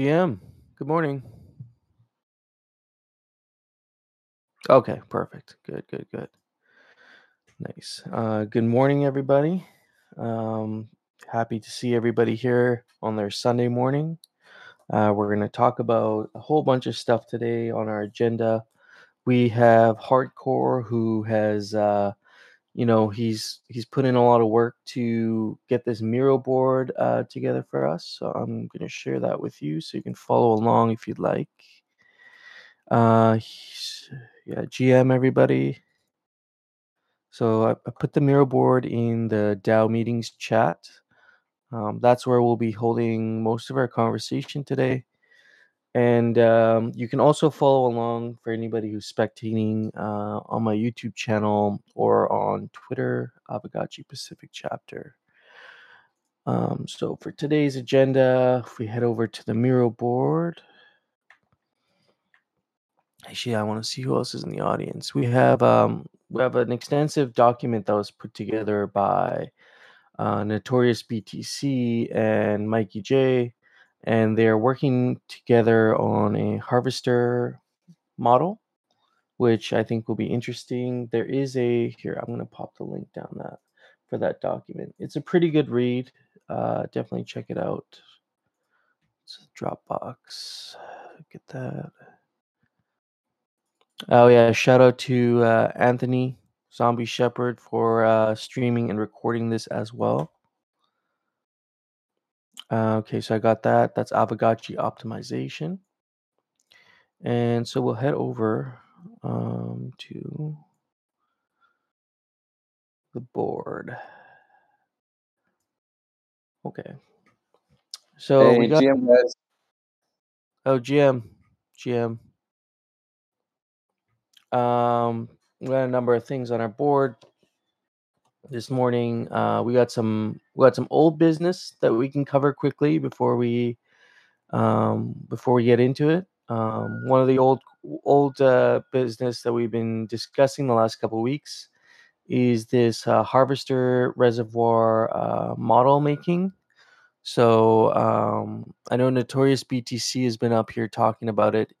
GM, good morning. Okay, perfect. Good, good, good. Nice. Uh, good morning, everybody. Um, happy to see everybody here on their Sunday morning. Uh, we're going to talk about a whole bunch of stuff today on our agenda. We have Hardcore, who has uh, you know he's he's put in a lot of work to get this Miro board uh, together for us. So I'm going to share that with you so you can follow along if you'd like. Uh, yeah, GM everybody. So I, I, put the Miro board in the DAO meetings chat. Um, that's where we'll be holding most of our conversation today. And um, you can also follow along for anybody who's spectating uh, on my YouTube channel or on Twitter, Aavegotchi Pacific Chapter. Um, so for today's agenda, if we head over to the Miro board, actually, I want to see who else is in the audience. We have um, we have an extensive document that was put together by uh, Notorious BTC and Mikey J and they're working together on a harvester model, which I think will be interesting. There is a here. I'm going to pop the link down that for that document. It's a pretty good read. Uh, definitely check it out. It's a Dropbox. Get that. Oh yeah! Shout out to uh, Anthony Zombie Shepherd for uh, streaming and recording this as well. Uh, okay, so I got that. That's Aavegotchi optimization. And so we'll head over um, to the board. Okay. So hey, we got GM guys. Oh GM. GM. Um we got a number of things on our board this morning. Uh, we got some we got some old business that we can cover quickly before we um, before we get into it. Um, one of the old old uh, business that we've been discussing the last couple weeks is this uh, harvester reservoir uh, model making. So um, I know Notorious BTC has been up here talking about it.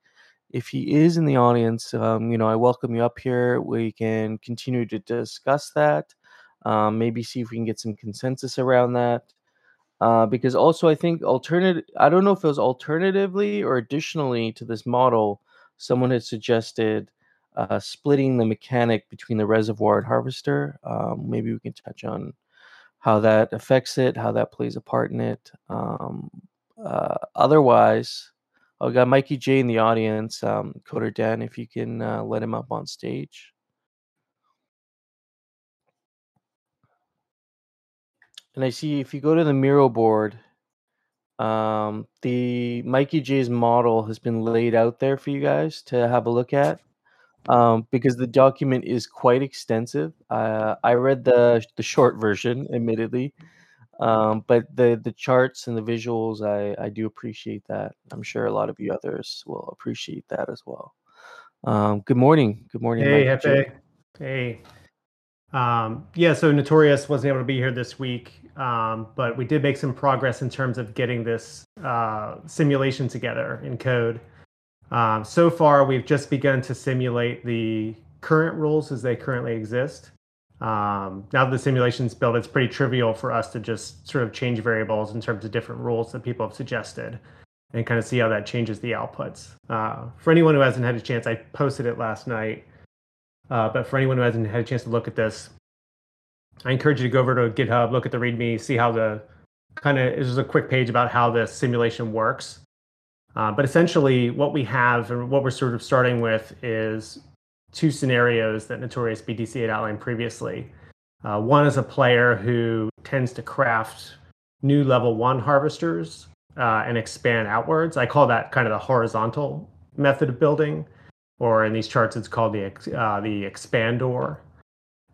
If he is in the audience, um, you know, I welcome you up here. We can continue to discuss that. Um, maybe see if we can get some consensus around that. Uh, because also, I think alternative. I don't know if it was alternatively or additionally to this model, someone had suggested uh, splitting the mechanic between the reservoir and harvester. Um, maybe we can touch on how that affects it, how that plays a part in it. Um, uh, otherwise, I've got Mikey J in the audience. Um, Coder Dan, if you can uh, let him up on stage. And I see if you go to the Miro board, um, the Mikey J's model has been laid out there for you guys to have a look at. Um, because the document is quite extensive. Uh, I read the the short version, admittedly, um, but the the charts and the visuals, I I do appreciate that. I'm sure a lot of you others will appreciate that as well. Um, good morning. Good morning. Hey, Hefe. Hey. Um, yeah, so Notorious wasn't able to be here this week, um, but we did make some progress in terms of getting this uh, simulation together in code. Um, so far, we've just begun to simulate the current rules as they currently exist. Um, now that the simulation's built, it's pretty trivial for us to just sort of change variables in terms of different rules that people have suggested and kind of see how that changes the outputs. Uh, for anyone who hasn't had a chance, I posted it last night. Uh, but for anyone who hasn't had a chance to look at this, I encourage you to go over to GitHub, look at the README, see how the kind of is a quick page about how the simulation works. Uh, but essentially, what we have and what we're sort of starting with is two scenarios that Notorious BTC had outlined previously. Uh, one is a player who tends to craft new level one harvesters uh, and expand outwards. I call that kind of the horizontal method of building, or in these charts, it's called the uh, the expandor.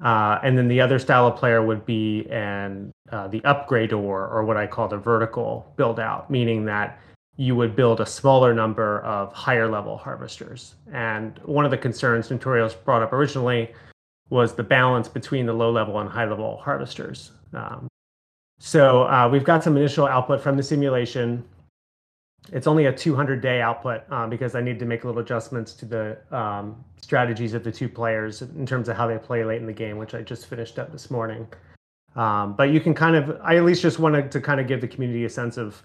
Uh, and then the other style of player would be an uh, the upgrador, or what I call the vertical build out, meaning that you would build a smaller number of higher level harvesters. And one of the concerns Notorious brought up originally was the balance between the low level and high level harvesters. Um, so uh, we've got some initial output from the simulation. It's only a 200 day output uh, because I need to make little adjustments to the um, strategies of the two players in terms of how they play late in the game, which I just finished up this morning. Um, but you can kind of, I at least just wanted to kind of give the community a sense of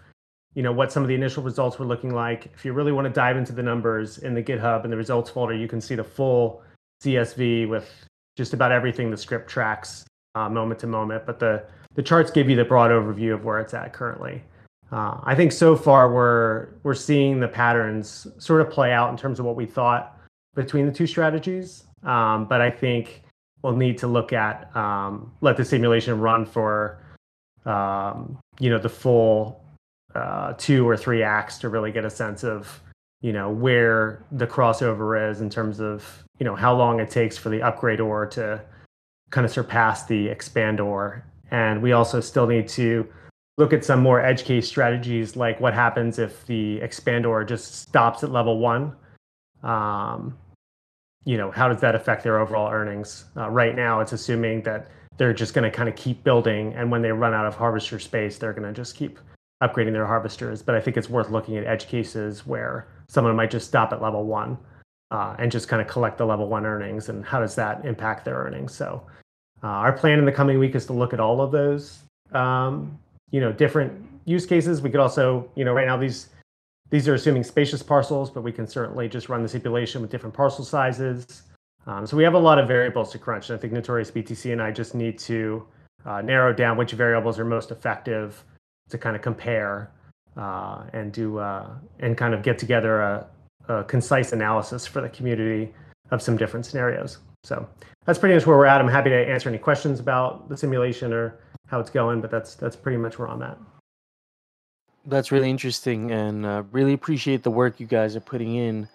you know what some of the initial results were looking like. If you really want to dive into the numbers in the GitHub and the results folder, you can see the full CSV with just about everything the script tracks uh, moment to moment. But the the charts give you the broad overview of where it's at currently. Uh, I think so far we're we're seeing the patterns sort of play out in terms of what we thought between the two strategies. Um, but I think we'll need to look at um, let the simulation run for um, you know the full uh, two or three acts to really get a sense of you know where the crossover is in terms of you know how long it takes for the upgrador to kind of surpass the expandor and we also still need to look at some more edge case strategies like what happens if the expandor just stops at level one um, you know how does that affect their overall earnings uh, right now it's assuming that they're just going to kind of keep building and when they run out of harvester space they're going to just keep upgrading their harvesters. But I think it's worth looking at edge cases where someone might just stop at level one uh, and just kind of collect the level one earnings and how does that impact their earnings. So uh, our plan in the coming week is to look at all of those, um, you know, different use cases. We could also, you know, right now these these are assuming spacious parcels, but we can certainly just run the simulation with different parcel sizes. Um, so we have a lot of variables to crunch. And I think Notorious BTC and I just need to uh, narrow down which variables are most effective to kind of compare uh, and do uh, and kind of get together a, a, concise analysis for the community of some different scenarios. So that's pretty much where we're at. I'm happy to answer any questions about the simulation or how it's going, but that's that's pretty much where I'm at. That's really interesting, and uh, really appreciate the work you guys are putting in.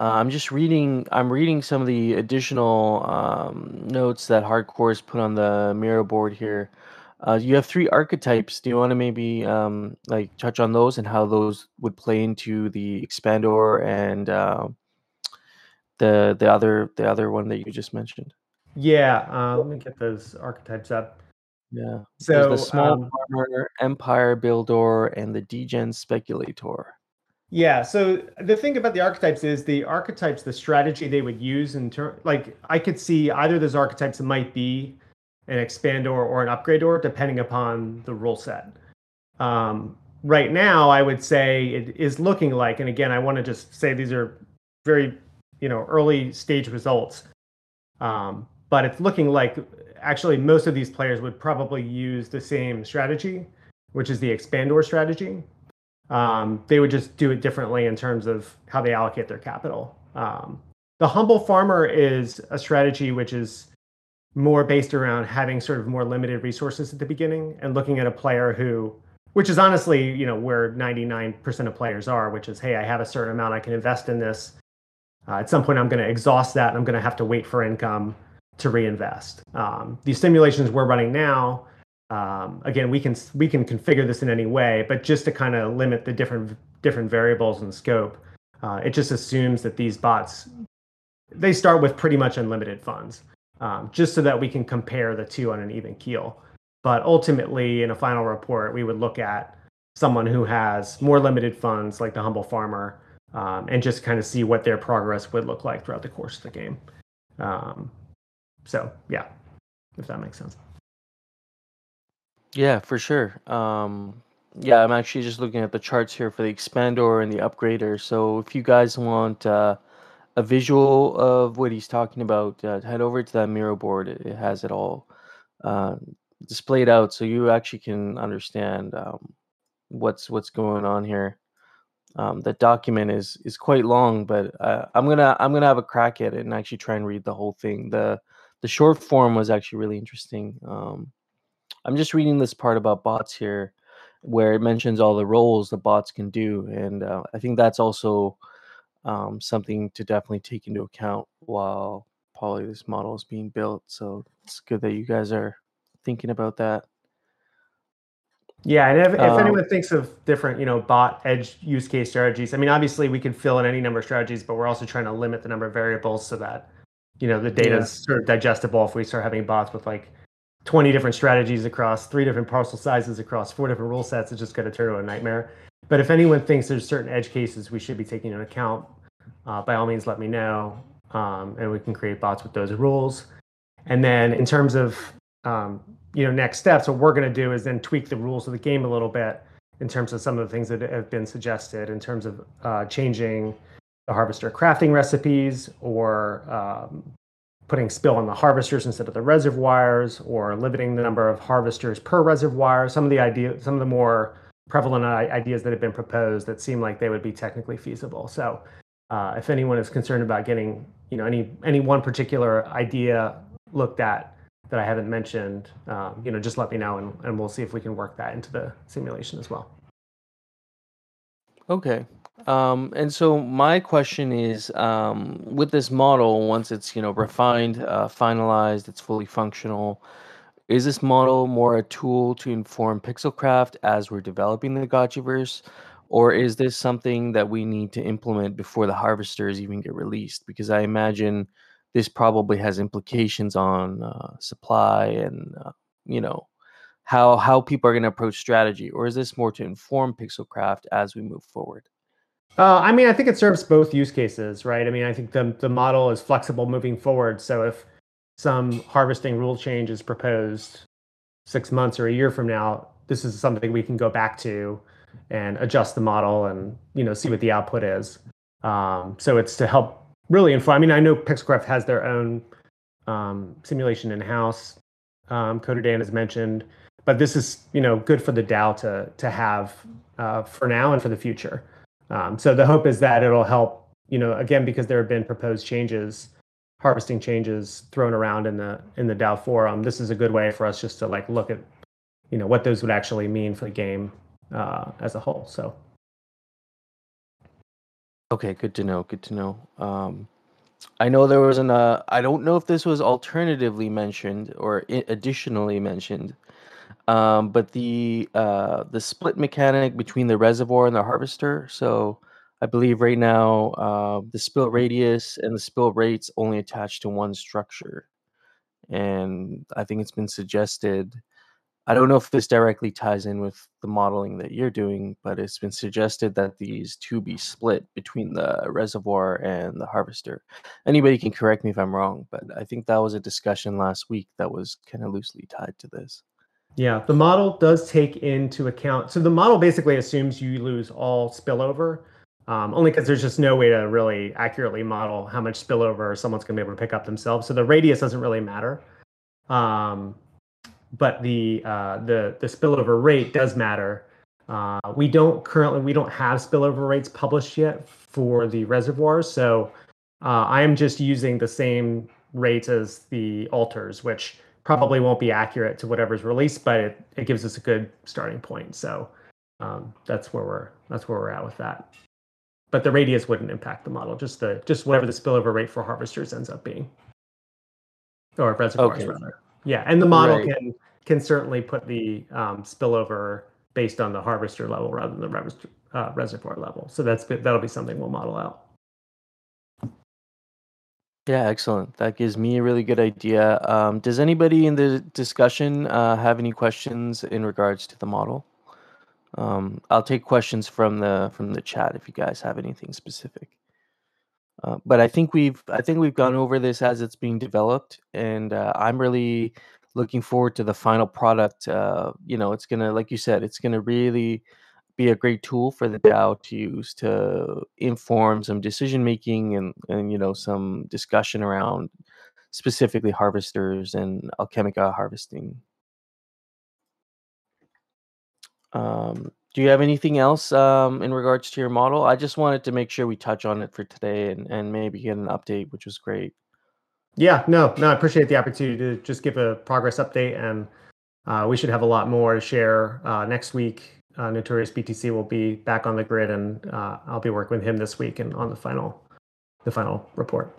Uh, I'm just reading. I'm reading some of the additional um, notes that Hardcore Hardcore's put on the Miro board here. Uh, you have three archetypes. Do you want to maybe um, like touch on those and how those would play into the expandor and uh, the the other the other one that you just mentioned? Yeah, uh, let me get those archetypes up. Yeah. So There's the small um, farmer, empire builder, and the degen speculator. Yeah. So the thing about the archetypes is the archetypes, the strategy they would use in term, like I could see either those archetypes might be an expandor or an upgrador, depending upon the rule set. Um, right now, I would say it is looking like, and again, I want to just say these are very, you know, early stage results. Um, but it's looking like actually most of these players would probably use the same strategy, which is the expandor strategy. Um, they would just do it differently in terms of how they allocate their capital. Um, the humble farmer is a strategy which is more based around having sort of more limited resources at the beginning and looking at a player who which is honestly you know where 99% of players are which is hey i have a certain amount i can invest in this uh, at some point i'm going to exhaust that and i'm going to have to wait for income to reinvest um, these simulations we're running now um, again we can we can configure this in any way but just to kind of limit the different different variables and scope uh, it just assumes that these bots they start with pretty much unlimited funds um, just so that we can compare the two on an even keel. But ultimately, in a final report, we would look at someone who has more limited funds, like the humble farmer, um, and just kind of see what their progress would look like throughout the course of the game. Um, so, yeah, if that makes sense. Yeah, for sure. Um, yeah, I'm actually just looking at the charts here for the expander and the upgrader. So if you guys want uh, a visual of what he's talking about, uh, head over to that Miro board. It, it has it all uh, displayed out, so you actually can understand um, what's what's going on here. um, the document is is quite long, but uh, I'm gonna I'm gonna have a crack at it and actually try and read the whole thing. the The short form was actually really interesting. Um, I'm just reading this part about bots here, where it mentions all the roles the bots can do, and uh, I think that's also um, something to definitely take into account while probably this model is being built. So it's good that you guys are thinking about that. Yeah, and if, if um, anyone thinks of different, you know, bot edge use case strategies, I mean, obviously we can fill in any number of strategies, but we're also trying to limit the number of variables so that, you know, the data yeah. is sort of digestible. If we start having bots with like 20 different strategies across three different parcel sizes across four different rule sets, it's just going to turn into a nightmare. But if anyone thinks there's certain edge cases we should be taking into account, uh, by all means, let me know, um, and we can create bots with those rules. And then in terms of um, you know next steps what we're going to do is then tweak the rules of the game a little bit in terms of some of the things that have been suggested in terms of uh, changing the harvester crafting recipes or um, putting spill on the harvesters instead of the reservoirs or limiting the number of harvesters per reservoir some of the idea some of the more prevalent ideas that have been proposed that seem like they would be technically feasible so uh, if anyone is concerned about getting you know any any one particular idea looked at that I haven't mentioned, um, you know, just let me know and, and we'll see if we can work that into the simulation as well. Okay. Um, and so my question is, um, with this model, once it's you know refined, uh, finalized, it's fully functional. Is this model more a tool to inform Pixelcraft as we're developing the Gotchiverse, or is this something that we need to implement before the harvesters even get released? Because I imagine this probably has implications on uh, supply and uh, you know how how people are going to approach strategy or is this more to inform pixelcraft as we move forward uh, i mean i think it serves both use cases right i mean i think the, the model is flexible moving forward so if some harvesting rule change is proposed six months or a year from now this is something we can go back to and adjust the model and you know see what the output is um, so it's to help really inform. I mean, I know Pixelcraft has their own um, simulation in house. Um, CoderDan has mentioned, but this is you know good for the DAO to to have uh, for now and for the future. Um, so the hope is that it'll help. You know, again, because there have been proposed changes, harvesting changes thrown around in the in the DAO forum. This is a good way for us just to like look at, you know, what those would actually mean for the game uh, as a whole. So Okay, good to know. Good to know. Um, I know there was an. Uh, I don't know if this was alternatively mentioned or additionally mentioned, um, but the uh, the split mechanic between the reservoir and the harvester. So I believe right now uh, the spill radius and the spill rates only attach to one structure, and I think it's been suggested I don't know if this directly ties in with the modeling that you're doing, but it's been suggested that these two be split between the reservoir and the harvester. Anybody can correct me if I'm wrong, but I think that was a discussion last week that was kind of loosely tied to this. Yeah, the model does take into account. So the model basically assumes you lose all spillover, um, only because there's just no way to really accurately model how much spillover someone's going to be able to pick up themselves. So the radius doesn't really matter. Um, but the uh, the the spillover rate does matter. Uh, we don't currently we don't have spillover rates published yet for the reservoirs, so uh, I am just using the same rates as the altars, which probably won't be accurate to whatever's released, but it, it gives us a good starting point. So um, that's where we're that's where we're at with that. But the radius wouldn't impact the model, just the just whatever the spillover rate for harvesters ends up being, or reservoirs okay. rather. Yeah, and the model right. can can certainly put the um, spillover based on the harvester level rather than the uh, reservoir level. So that's that'll be something we'll model out. Yeah, excellent. That gives me a really good idea. Um, does anybody in the discussion uh, have any questions in regards to the model? Um, I'll take questions from the from the chat if you guys have anything specific. Uh, but I think we've I think we've gone over this as it's being developed, and uh, I'm really looking forward to the final product. Uh, you know, it's gonna, like you said, it's gonna really be a great tool for the DAO to use to inform some decision making and and you know some discussion around specifically harvesters and Alchemica harvesting. Um, Do you have anything else um, in regards to your model? I just wanted to make sure we touch on it for today and, and maybe get an update, which was great. Yeah, no, no, I appreciate the opportunity to just give a progress update, and uh, we should have a lot more to share uh, next week. Uh, Notorious BTC will be back on the grid, and uh, I'll be working with him this week and on the final, the final report.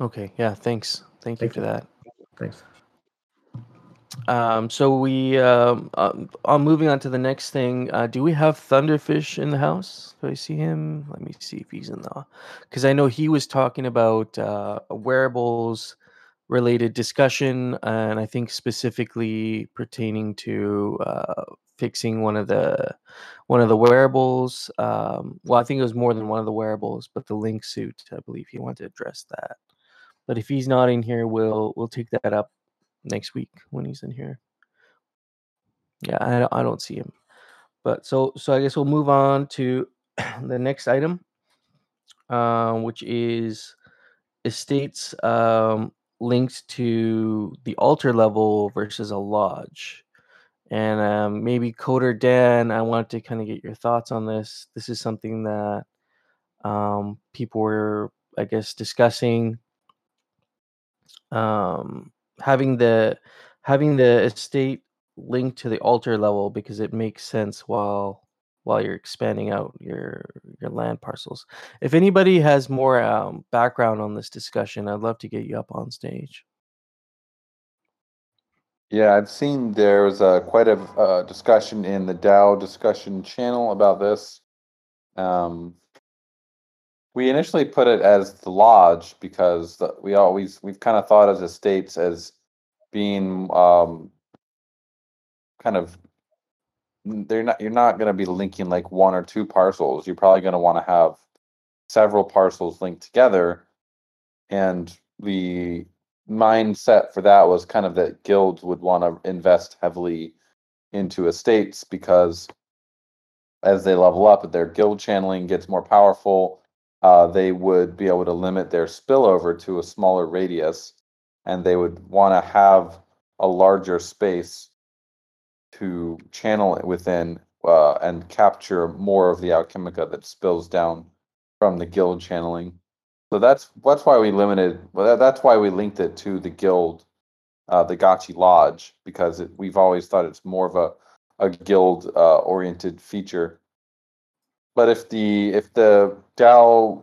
Okay, yeah, thanks. Thank you for you. that. Thanks. Um, so we um, uh, uh, moving on to the next thing. Uh, do we have Thunderfish in the house? Do I see him? Let me see if he's in the. Because I know he was talking about uh, wearables related discussion, and I think specifically pertaining to uh, fixing one of the one of the wearables. Um, well, I think it was more than one of the wearables, but the link suit. I believe he wanted to address that. But if he's not in here, we'll we'll take that up next week when he's in here. Yeah, I don't, I don't see him. But so so I guess we'll move on to the next item, um, which is estates um, linked to the altar level versus a lodge. And um, maybe Coder Dan, I wanted to kind of get your thoughts on this. This is something that um, people were, I guess, discussing um, having the having the estate linked to the altar level because it makes sense while while you're expanding out your your land parcels. If anybody has more um, background on this discussion, I'd love to get you up on stage. Yeah, I've seen there was a quite a uh, discussion in the DAO discussion channel about this. Um, we initially put it as the lodge because we always we've kind of thought as estates as being um, kind of they're not you're not going to be linking like one or two parcels. You're probably going to want to have several parcels linked together, and the mindset for that was kind of that guilds would want to invest heavily into estates because as they level up, their guild channeling gets more powerful. Uh, they would be able to limit their spillover to a smaller radius, and they would want to have a larger space to channel it within uh, and capture more of the alchemica that spills down from the guild channeling. So that's that's why we limited. Well, that's why we linked it to the guild, uh, the Gotchi Lodge, because it, we've always thought it's more of a a guild uh, oriented feature. But if the if the DAO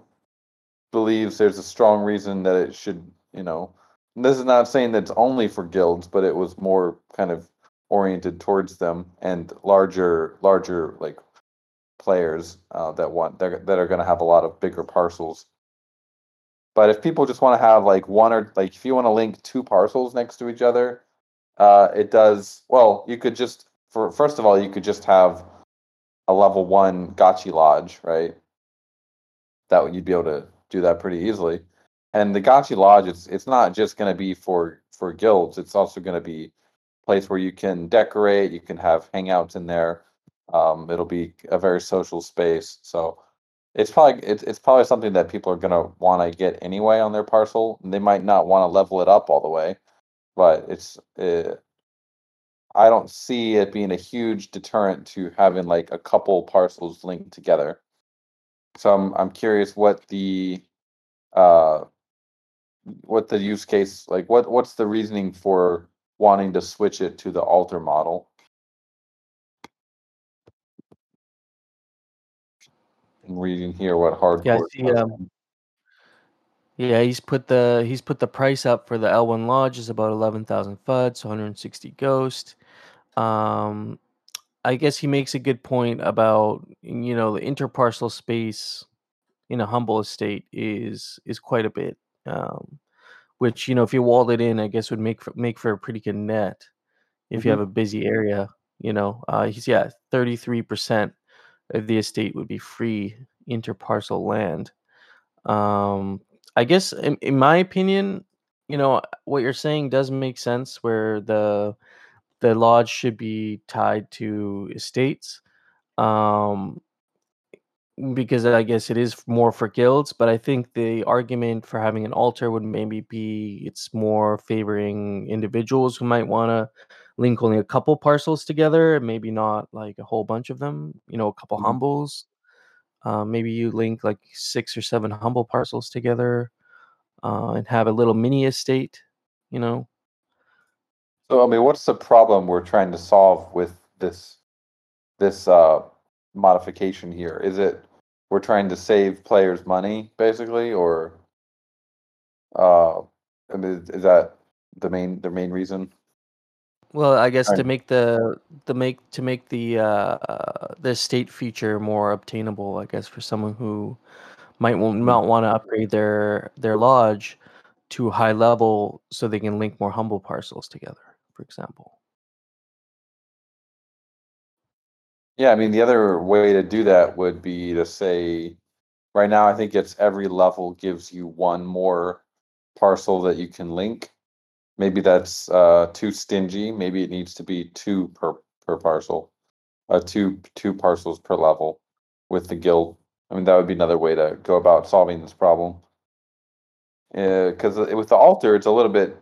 believes there's a strong reason that it should, you know, this is not saying that it's only for guilds, but it was more kind of oriented towards them and larger larger like players uh, that want that, that are going to have a lot of bigger parcels but if people just want to have like one or like if you want to link two parcels next to each other, uh, it does well. You could just for first of all, you could just have a level one Gotchi Lodge, right? That you'd be able to do that pretty easily. And the Gotchi Lodge, it's it's not just going to be for for guilds. It's also going to be place where you can decorate. You can have hangouts in there. Um, it'll be a very social space. So it's probably it's it's probably something that people are gonna want to get anyway on their parcel. They might not want to level it up all the way, but it's uh, I don't see it being a huge deterrent to having like a couple parcels linked together. So I'm I'm curious what the uh what the use case like what what's the reasoning for wanting to switch it to the altar model? I'm reading here what hardcore. Yeah, see. Um, yeah, he's put the he's put the price up for the L1 Lodge is about eleven thousand FUD, so 160 Ghost. Um, I guess he makes a good point about you know the interparcel space in a humble estate is is quite a bit. Um, which you know if you walled it in, I guess would make for, make for a pretty good net if you Mhm. have a busy area. You know, uh, he's yeah, 33 percent of the estate would be free interparcel land. Um, I guess in, in my opinion, you know, what you're saying does make sense where the the lodge should be tied to estates. Um, because I guess it is more for guilds, but I think the argument for having an altar would maybe be it's more favoring individuals who might want to link only a couple parcels together, maybe not like a whole bunch of them. You know, a couple Mhm. humbles. Uh, maybe you link like six or seven humble parcels together uh, and have a little mini estate. You know, So I mean, what's the problem we're trying to solve with this this uh, modification here? Is it we're trying to save players money, basically, or uh, I mean, is that the main the main reason? well, I guess to make the the make to make the uh, the state feature more obtainable, I guess for someone who might Mhm. not want to upgrade their their lodge to high level so they can link more humble parcels together, for example. Yeah, I mean, the other way to do that would be to say, right now, I think it's every level gives you one more parcel that you can link. Maybe that's uh, too stingy. Maybe it needs to be two per per parcel, uh, two two parcels per level with the guild. I mean, that would be another way to go about solving this problem. Because with the altar, it's a little bit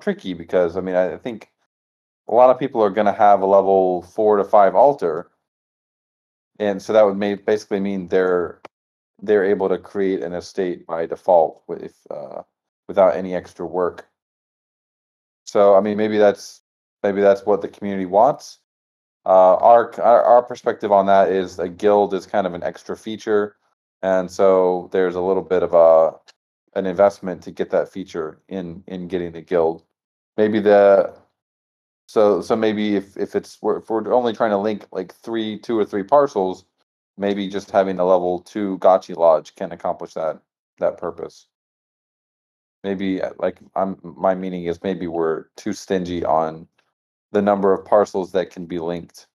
tricky because I mean, I think a lot of people are going to have a level four to five altar, and so that would make basically mean they're they're able to create an estate by default with uh, without any extra work. So I mean, maybe that's maybe that's what the community wants. Uh, our, our our perspective on that is a guild is kind of an extra feature, and so there's a little bit of a an investment to get that feature in in getting the guild. Maybe the so so maybe if if it's we're, if we're only trying to link like three two or three parcels, maybe just having a level two Gotchi lodge can accomplish that that purpose. Maybe uh, like I'm my meaning is maybe we're too stingy on the number of parcels that can be linked.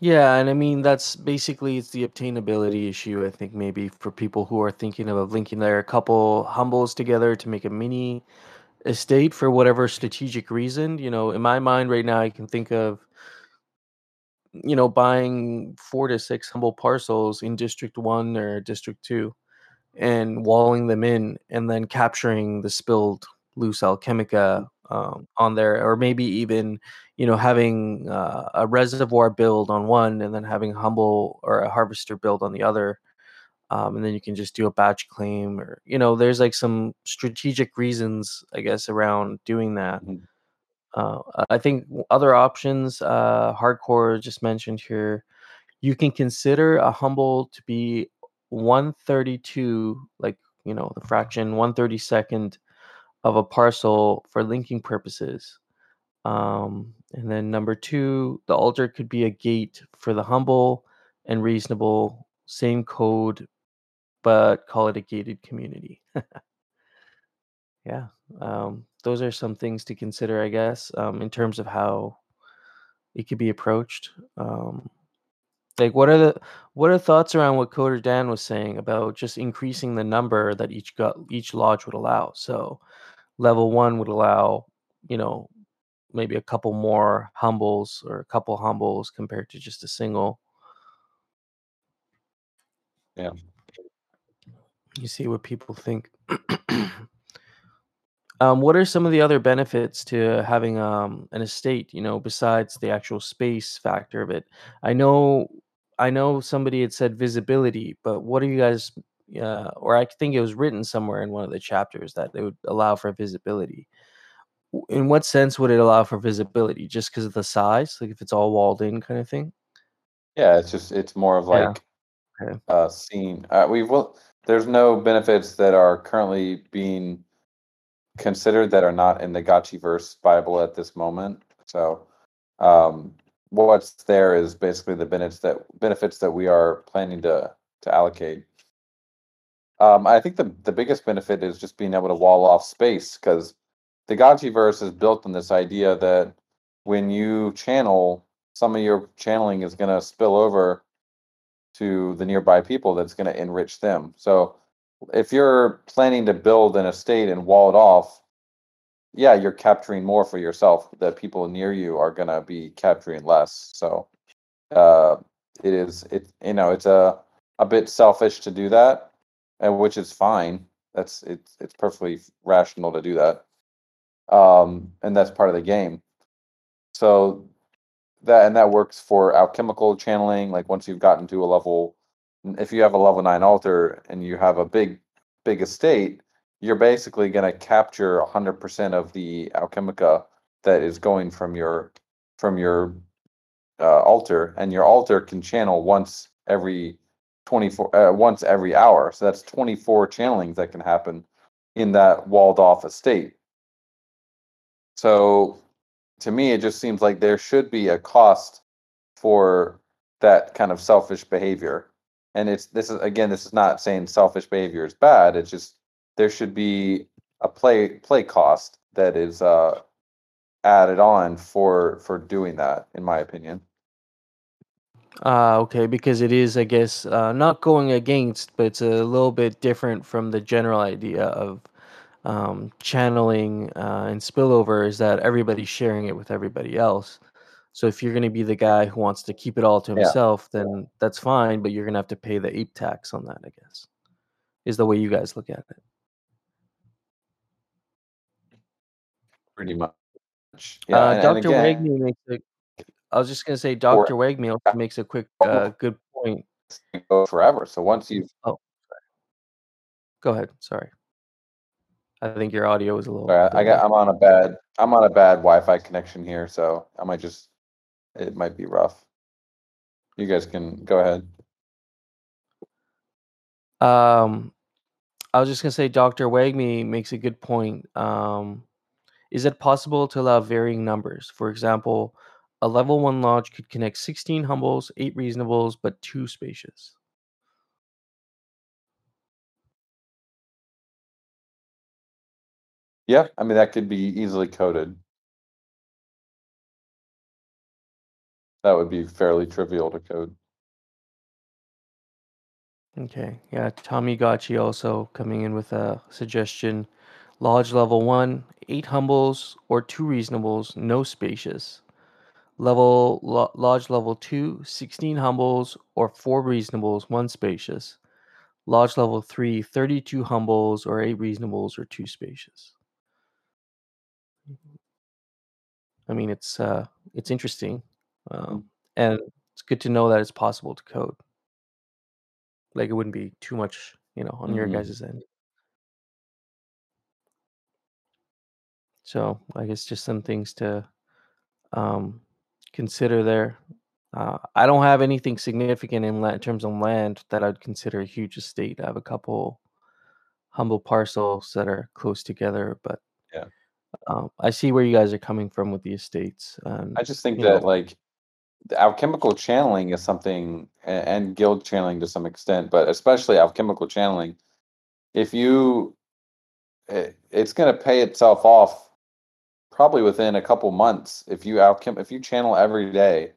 Yeah, and I mean that's basically it's the obtainability issue. I think maybe for people who are thinking of linking their couple humbles together to make a mini estate for whatever strategic reason. You know, in my mind right now, I can think of you know buying four to six humble parcels in District One or District Two and walling them in, and then capturing the spilled loose alchemica um, on there, or maybe even you know having uh, a reservoir build on one, and then having humble or a harvester build on the other, um, and then you can just do a batch claim, or you know, there's like some strategic reasons, I guess, around doing that. Mhm. Uh, I think other options, uh, hardcore just mentioned here, you can consider a humble to be 132 like you know the fraction 132nd of a parcel for linking purposes um, and then number two the altar could be a gate for the humble and reasonable same code but call it a gated community yeah um, those are some things to consider i guess um, in terms of how it could be approached um, Like, what are the what are thoughts around what Coder Dan was saying about just increasing the number that each got each lodge would allow? So level one would allow, you know, maybe a couple more humbles or a couple humbles compared to just a single. Yeah. You see what people think. um, what are some of the other benefits to having um, an estate? You know, besides the actual space factor of it. I know, I know somebody had said visibility, but what are you guys? Uh, or I think it was written somewhere in one of the chapters that they would allow for visibility. In what sense would it allow for visibility? Just because of the size, like if it's all walled in, kind of thing. Yeah, it's just it's more of Yeah. like Okay. uh seen uh we will there's no benefits that are currently being considered that are not in the Gotchiverse Bible at this moment. So um what's there is basically the benefits that benefits that we are planning to to allocate. Um I think the the biggest benefit is just being able to wall off space because the Gotchiverse is built on this idea that when you channel, some of your channeling is going to spill over to the nearby people that's going to enrich them. So if you're planning to build an estate and wall it off, yeah, you're capturing more for yourself. The people near you are going to be capturing less. So uh, it is it you know it's a a bit selfish to do that, and which is fine. That's it's it's perfectly rational to do that. um, and that's part of the game. So that and that works for alchemical channeling. Like once you've gotten to a level, if you have a level nine altar and you have a big big estate, you're basically going to capture 100% of the alchemica that is going from your from your uh, altar, and your altar can channel once every 24 uh, once every hour. So that's 24 channelings that can happen in that walled off estate. So to me, it just seems like there should be a cost for that kind of selfish behavior. And it's this is again, this is not saying selfish behavior is bad. It's just there should be a play play cost that is uh, added on for for doing that, in my opinion. Uh, okay, because it is, I guess, uh, not going against, but it's a little bit different from the general idea of um, channeling uh, and spillover is that everybody's sharing it with everybody else. So if you're going to be the guy who wants to keep it all to Yeah. himself, then that's fine, but you're going to have to pay the ape tax on that, I guess, is the way you guys look at it. Pretty much. Yeah, Uh, Dr. again, Wagme makes a, I was just going to say, Dr. Also makes a quick, uh, good point. goes forever. So once you've Oh, go ahead. Sorry. I think your audio is a little I I got. I'm on a bad I'm on a bad Wi-Fi connection here, so I might just it might be rough. You guys can go ahead. Um, I was just gonna say, Dr. Wagme makes a good point. Um, is it possible to allow varying numbers? For example, a level one lodge could connect 16 humbles, eight reasonables, but two spacious. Yeah, I mean that could be easily coded. That would be fairly trivial to code. Okay, yeah. Tommy Gacci also coming in with a suggestion. Lodge level one, eight humbles or two reasonables, no spacious. Level lo- lodge level two, 16 humbles or four reasonables, one spacious. Lodge level three, 32 humbles or eight reasonables or two spacious. I mean, it's uh, it's interesting, um, and it's good to know that it's possible to code. Like it wouldn't be too much, you know, on your Mhm. guys' end. So I guess just some things to um, consider there. Uh, I don't have anything significant in, la- in terms of land that I'd consider a huge estate. I have a couple humble parcels that are close together, but. Um, I see where you guys are coming from with the estates. And I just think that know, like the alchemical channeling is something and guild channeling to some extent, but especially alchemical channeling. If you it, it's going to pay itself off probably within a couple months if you alchem if you channel every day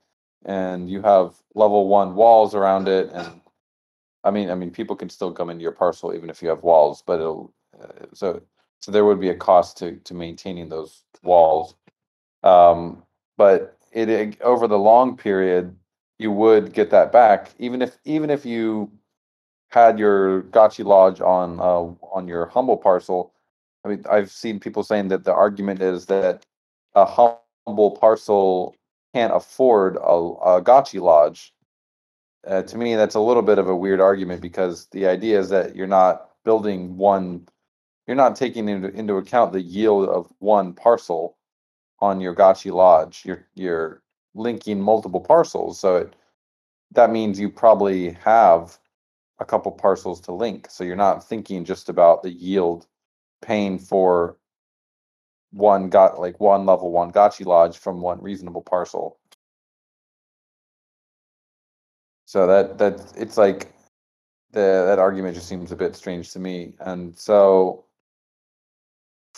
and you have level 1 walls around it and I mean I mean people can still come into your parcel even if you have walls, but it'll uh, so so there would be a cost to to maintaining those walls. Um, but it, it over the long period, you would get that back, even if even if you had your Gotchi Lodge on uh, on your humble parcel. I mean, I've seen people saying that the argument is that a humble parcel can't afford a, a Gotchi Lodge. Uh, to me, that's a little bit of a weird argument because the idea is that you're not building one, you're not taking into, into account the yield of one parcel on your Gotchi Lodge. You're you're linking multiple parcels, so it that means you probably have a couple parcels to link. So you're not thinking just about the yield paying for one got like one level one Gotchi Lodge from one reasonable parcel. So that that it's like the that argument just seems a bit strange to me. And so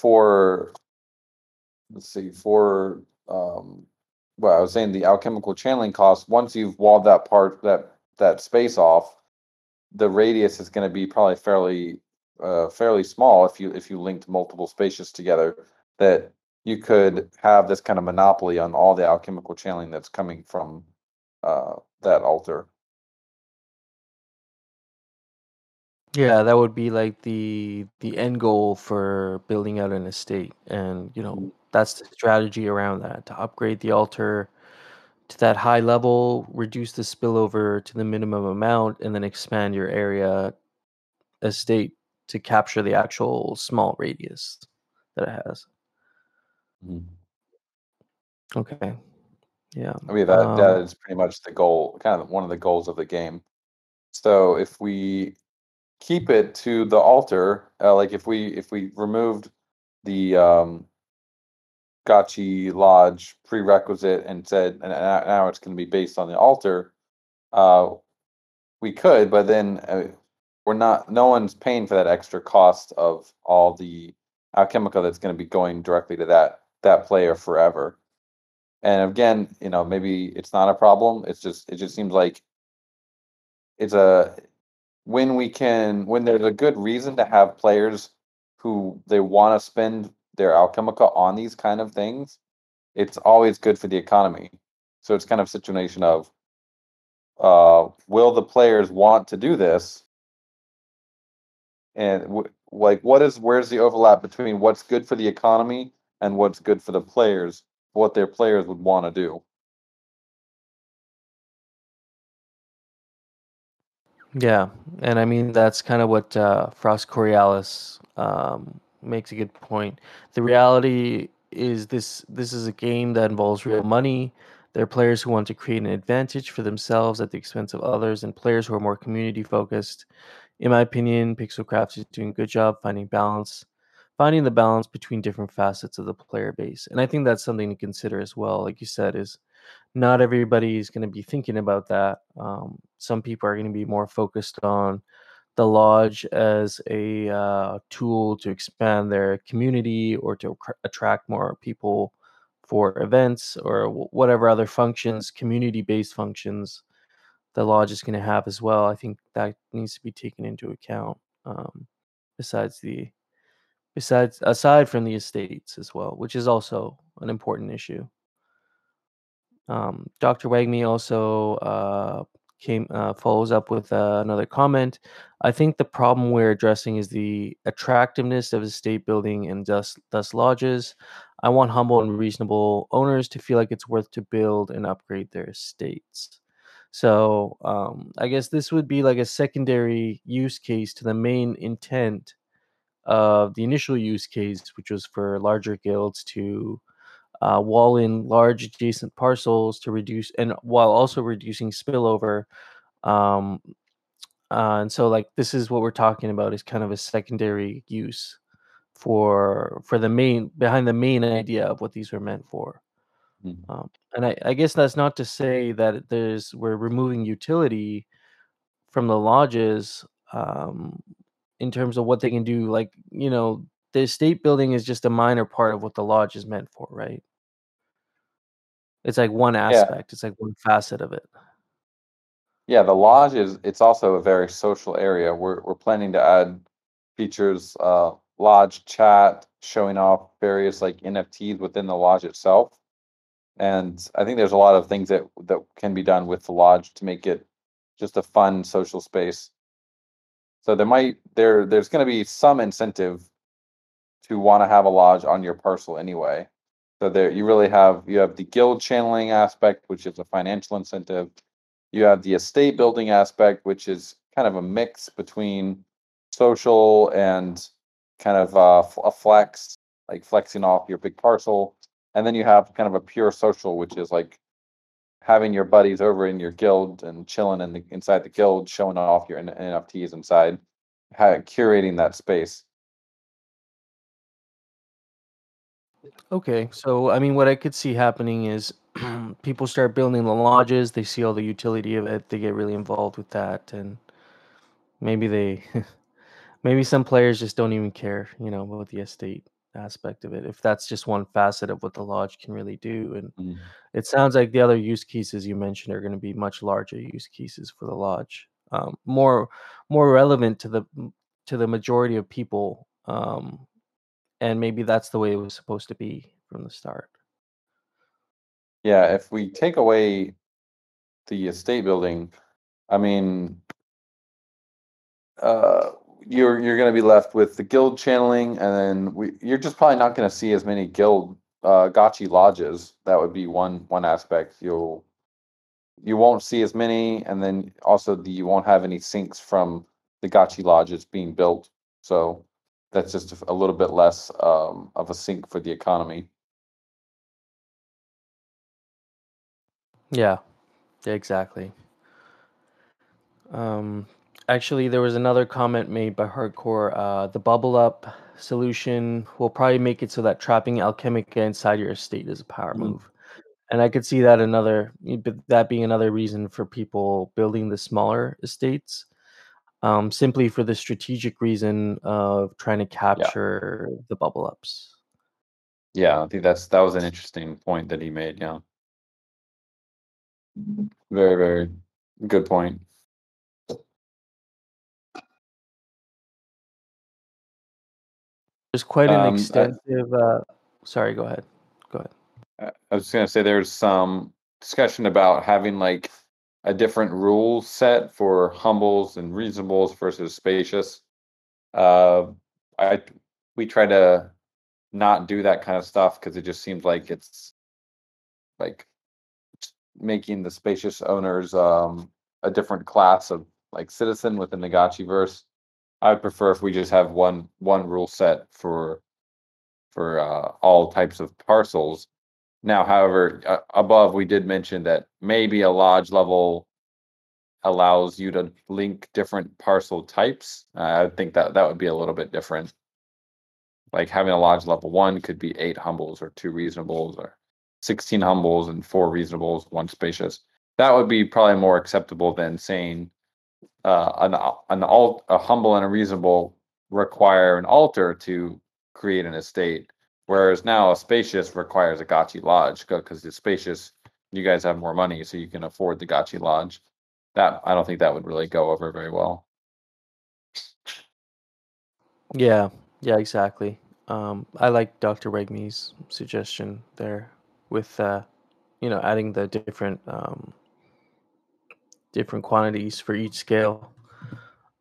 for let's see, for um well, I was saying the alchemical channeling cost, once you've walled that part that that space off, the radius is going to be probably fairly uh, fairly small if you if you linked multiple spaces together that you could have this kind of monopoly on all the alchemical channeling that's coming from uh, that altar. Yeah, that would be like the the end goal for building out an estate, and you know that's the strategy around that to upgrade the altar to that high level, reduce the spillover to the minimum amount, and then expand your area estate to capture the actual small radius that it has. Mhm. Okay. Yeah. I mean that that Um, is pretty much the goal, kind of one of the goals of the game. So if we keep it to the altar, uh, like if we if we removed the um, Gotchi Lodge prerequisite and said and now it's going to be based on the altar, uh, we could, but then uh, we're not. No one's paying for that extra cost of all the Alchemica that's going to be going directly to that that player forever. And again, you know, maybe it's not a problem. It's just it just seems like it's a when we can when there's a good reason to have players who they want to spend their alchemica on these kind of things, it's always good for the economy. So it's kind of situation of uh, will the players want to do this? And w- like, what is where's the overlap between what's good for the economy and what's good for the players? What their players would want to do. Yeah, and I mean that's kind of what uh, Frost Coriolis um, makes a good point. The reality is this: this is a game that involves real money. There are players who want to create an advantage for themselves at the expense of others, and players who are more community focused. In my opinion, Pixelcraft is doing a good job finding balance, finding the balance between different facets of the player base, and I think that's something to consider as well. Like you said, is not everybody is going to be thinking about that. Um, some people are going to be more focused on the lodge as a uh, tool to expand their community or to attract more people for events or wh- whatever other functions, community based functions the lodge is going to have as well. I think that needs to be taken into account. Um, besides the besides aside from the estates as well, which is also an important issue. Um, Dr. Wagme also uh, came uh, follows up with uh, another comment. I think the problem we're addressing is the attractiveness of estate building and thus thus lodges. I want humble and reasonable owners to feel like it's worth to build and upgrade their estates. So um, I guess this would be like a secondary use case to the main intent of the initial use case, which was for larger guilds to uh, wall in large adjacent parcels to reduce and while also reducing spillover um, uh, and so like this is what we're talking about is kind of a secondary use for for the main behind the main idea of what these were meant for Mhm. um, and I, I guess that's not to say that there's we're removing utility from the lodges um, in terms of what they can do like you know the estate building is just a minor part of what the lodge is meant for right It's like one Yeah, aspect, it's like one facet of it. yeah. The lodge is it's also a very social area. We're we're planning to add features, uh, lodge chat, showing off various like NFTs within the lodge itself. And I think there's a lot of things that that can be done with the lodge to make it just a fun social space. So there might there there's going to be some incentive to want to have a lodge on your parcel anyway. So there you really have you have the guild channeling aspect, which is a financial incentive. You have the estate building aspect, which is kind of a mix between social and kind of uh, a flex, like flexing off your big parcel. And then you have kind of a pure social, which is like having your buddies over in your guild and chilling in the inside the guild, showing off your NFTs inside, ha- curating that space. Okay, so I mean, what I could see happening is people start building the lodges, they see all the utility of it, they get really involved with that, and maybe they, maybe some players just don't even care, you know, about the estate aspect of it, if that's just one facet of what the lodge can really do. And Mhm. it sounds like the other use cases you mentioned are going to be much larger use cases for the lodge, um, more more relevant to the to the majority of people. Um, and maybe that's the way it was supposed to be from the start. Yeah, if we take away the estate building, I mean, uh, you're you're going to be left with the guild channeling, and then we you're just probably not going to see as many guild uh, gotchi lodges. That would be one one aspect. You'll you won't see as many, and then also the, you won't have any sinks from the gotchi lodges being built. So that's just a little bit less um, of a sink for the economy. Yeah, exactly. Um, actually, there was another comment made by Hardcore. Uh, the bubble up solution will probably make it so that trapping Alchemica inside your estate is a power Mhm. move. And I could see that another that being another reason for people building the smaller estates, um, simply for the strategic reason of trying to capture the bubble ups. Yeah, I think that's that was an interesting point that he made. Yeah, very very good point. There's quite an Um, I- extensive. Uh, sorry, go ahead. Go ahead. I was going to say there's some discussion about having like a different rule set for humbles and reasonables versus spacious. Uh, I we try to not do that kind of stuff because it just seems like it's like making the spacious owners um a different class of like citizen within the Gotchiverse. I would prefer if we just have one one rule set for for uh, all types of parcels. Now, however, uh, above we did mention that maybe a lodge level allows you to link different parcel types. Uh, I think that that would be a little bit different. Like having a lodge level one could be eight humbles or two reasonables or 16 humbles and four reasonables, one spacious. That would be probably more acceptable than saying uh, an an alt a humble and a reasonable require an altar to create an estate, whereas now a spacious requires a gotchi lodge because it's spacious you guys have more money, so you can afford the gotchi lodge. That I don't think that would really go over very well. Yeah, yeah, exactly. Um, I like Dr. Wagme's suggestion there with uh, you know, adding the different um different quantities for each scale.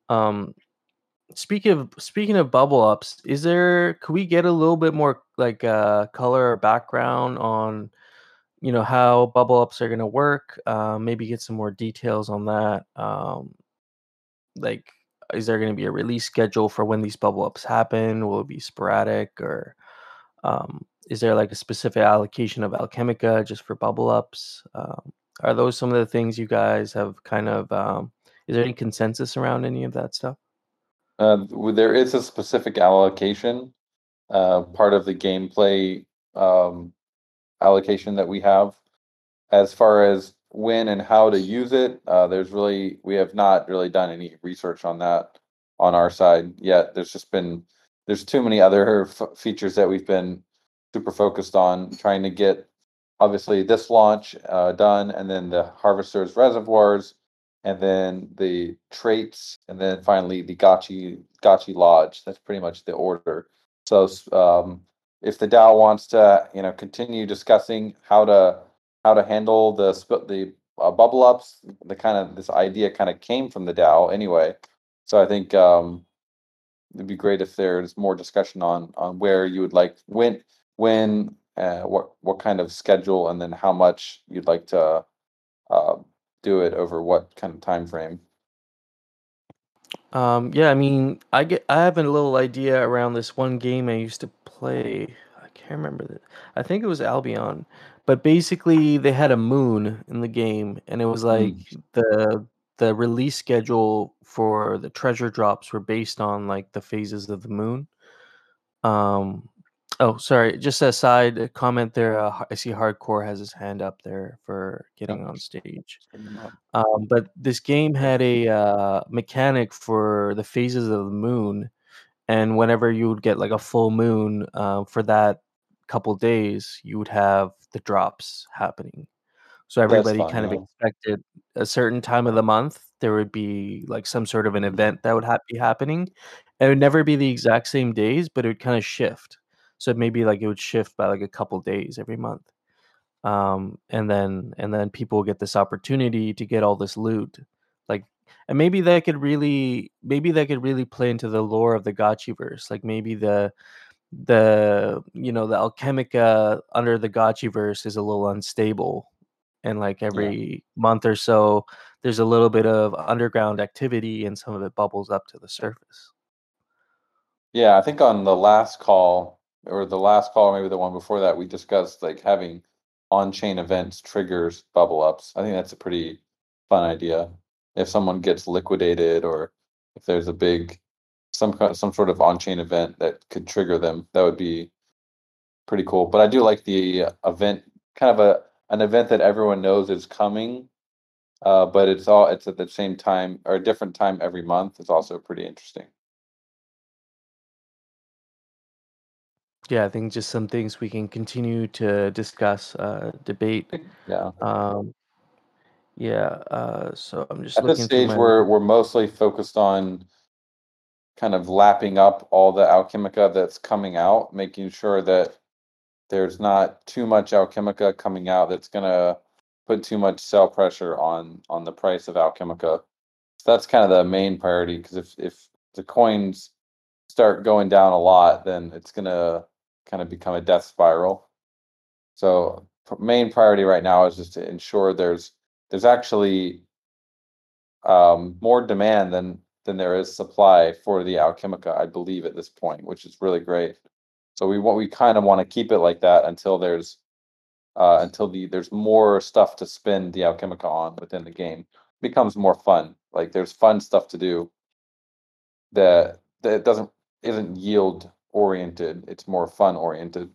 Um speaking of speaking of bubble ups, is there could we get a little bit more like uh color or background on you know how bubble ups are going to work? Uh, maybe get some more details on that. Um, like is there going to be a release schedule for when these bubble ups happen? Will it be sporadic or um, is there like a specific allocation of Alchemica just for bubble ups? Um, are those some of the things you guys have kind of? Um, is there any consensus around any of that stuff? Uh, there is a specific allocation, uh, part of the gameplay um, allocation that we have. As far as when and how to use it, uh, there's really we have not really done any research on that on our side yet. There's just been there's too many other f- features that we've been super focused on trying to get. Obviously, this launch uh, done, and then the harvesters reservoirs, and then the traits, and then finally the Gotchi Gotchi Lodge. That's pretty much the order. So um, if the DAO wants to, you know, continue discussing how to how to handle the the uh, bubble ups, the kind of this idea kind of came from the DAO anyway. So I think um, it'd be great if there's more discussion on on where you would like when when uh, what what kind of schedule and then how much you'd like to uh, do it over what kind of time frame. Um, yeah, I mean, I get I have a little idea around this one game I used to play. I can't remember that. I think it was Albion, but basically they had a moon in the game, and it was like the the release schedule for the treasure drops were based on like the phases of the moon. Um, oh, sorry, just a side comment there. Uh, I see Hardcore has his hand up there for getting on stage. Um, but this game had a uh, mechanic for the phases of the moon, and whenever you would get like a full moon uh, for that couple days, you would have the drops happening. So everybody kind of expected a certain time of the month there would be like some sort of an event that would ha- be happening. And it would never be the exact same days, but it would kind of shift. So maybe like it would shift by like a couple days every month um, and then and then people get this opportunity to get all this loot. Like and maybe that could really maybe that could really play into the lore of the Gotchiverse. Like maybe the the you know the Alchemica under the Gotchiverse is a little unstable, and like Yeah. every month or so, there's a little bit of underground activity, and some of it bubbles up to the surface. Yeah, I think on the last call or the last call, or maybe the one before that, we discussed like having on-chain events triggers bubble ups. I think that's a pretty fun idea. If someone gets liquidated or if there's a big some kind some sort of on-chain event that could trigger them, that would be pretty cool. But I do like the uh, event kind of a an event that everyone knows is coming. Uh, but it's all it's at the same time or a different time every month. It's also pretty interesting. Yeah, I think just some things we can continue to discuss, uh, debate. Yeah. Um, yeah. Uh, so I'm just At this stage, my. we're we're mostly focused on kind of lapping up all the Alchemica that's coming out, making sure that there's not too much Alchemica coming out that's gonna put too much sell pressure on on the price of Alchemica. So that's kind of the main priority because if if the coins start going down a lot, then it's gonna kind of become a death spiral. So main priority right now is just to ensure there's there's actually um, more demand than than there is supply for the Alchemica, I believe at this point, which is really great. So we want we kind of want to keep it like that until there's uh, until the there's more stuff to spend the Alchemica on within the game. becomes more fun. Like there's fun stuff to do that that doesn't isn't yield oriented. It's more fun oriented.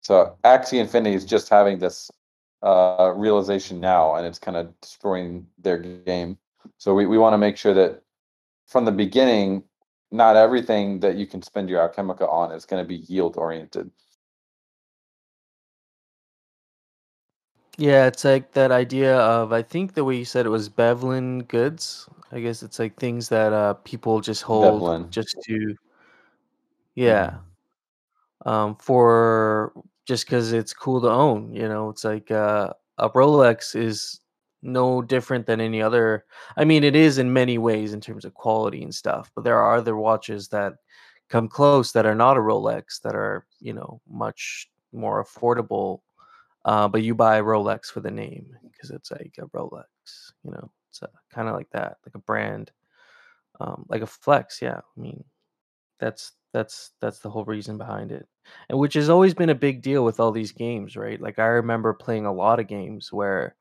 So Axie Infinity is just having this uh, realization now, and it's kind of destroying their game. So we, we want to make sure that from the beginning, not everything that you can spend your Alchemica on is going to be yield oriented. Yeah, it's like that idea of I think the way you said it was Veblen goods. I guess it's like things that uh people just hold Veblen. just to Yeah. um for just because it's cool to own, you know. It's like uh a Rolex is no different than any other. I mean, it is in many ways in terms of quality and stuff, but there are other watches that come close that are not a Rolex that are, you know, much more affordable uh, but you buy Rolex for the name because it's like a Rolex, you know. It's kind of like that, like a brand, um, like a flex. Yeah, I mean, that's that's that's the whole reason behind it, and which has always been a big deal with all these games, right? Like I remember playing a lot of games where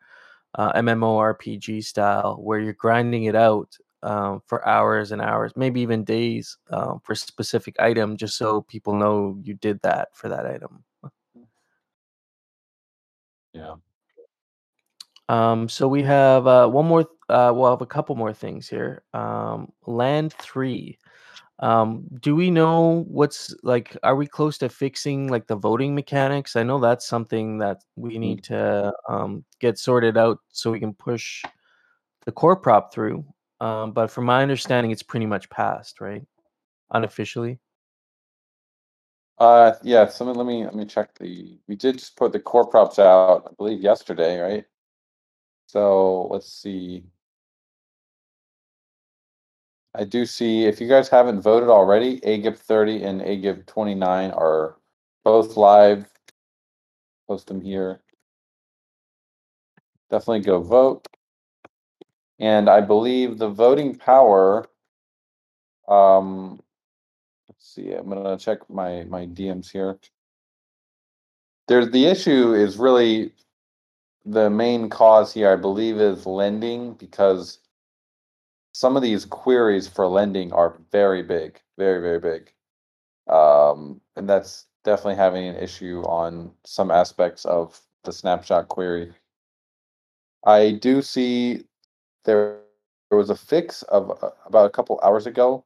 uh, MMORPG style, where you're grinding it out um, for hours and hours, maybe even days um, for a specific item, just so people know you did that for that item. Yeah. Um, so we have uh, one more. Th- uh, we'll have a couple more things here. Um, land three. Um, do we know what's like? Are we close to fixing like the voting mechanics? I know that's something that we need to um, get sorted out so we can push the core prop through. Um, but from my understanding, it's pretty much passed, right? Unofficially. Uh, yeah. So let me let me check the. We did just put the core props out, I believe, yesterday, right? So let's see. I do see if you guys haven't voted already, AGIP 30 and AGIP 29 are both live. Post them here. Definitely go vote. And I believe the voting power. Um, let's see. I'm gonna check my my DMs here. There's the issue is really the main cause here. I believe is lending because some of these queries for lending are very big, very very big, um, and that's definitely having an issue on some aspects of the snapshot query. I do see there there was a fix of uh, about a couple hours ago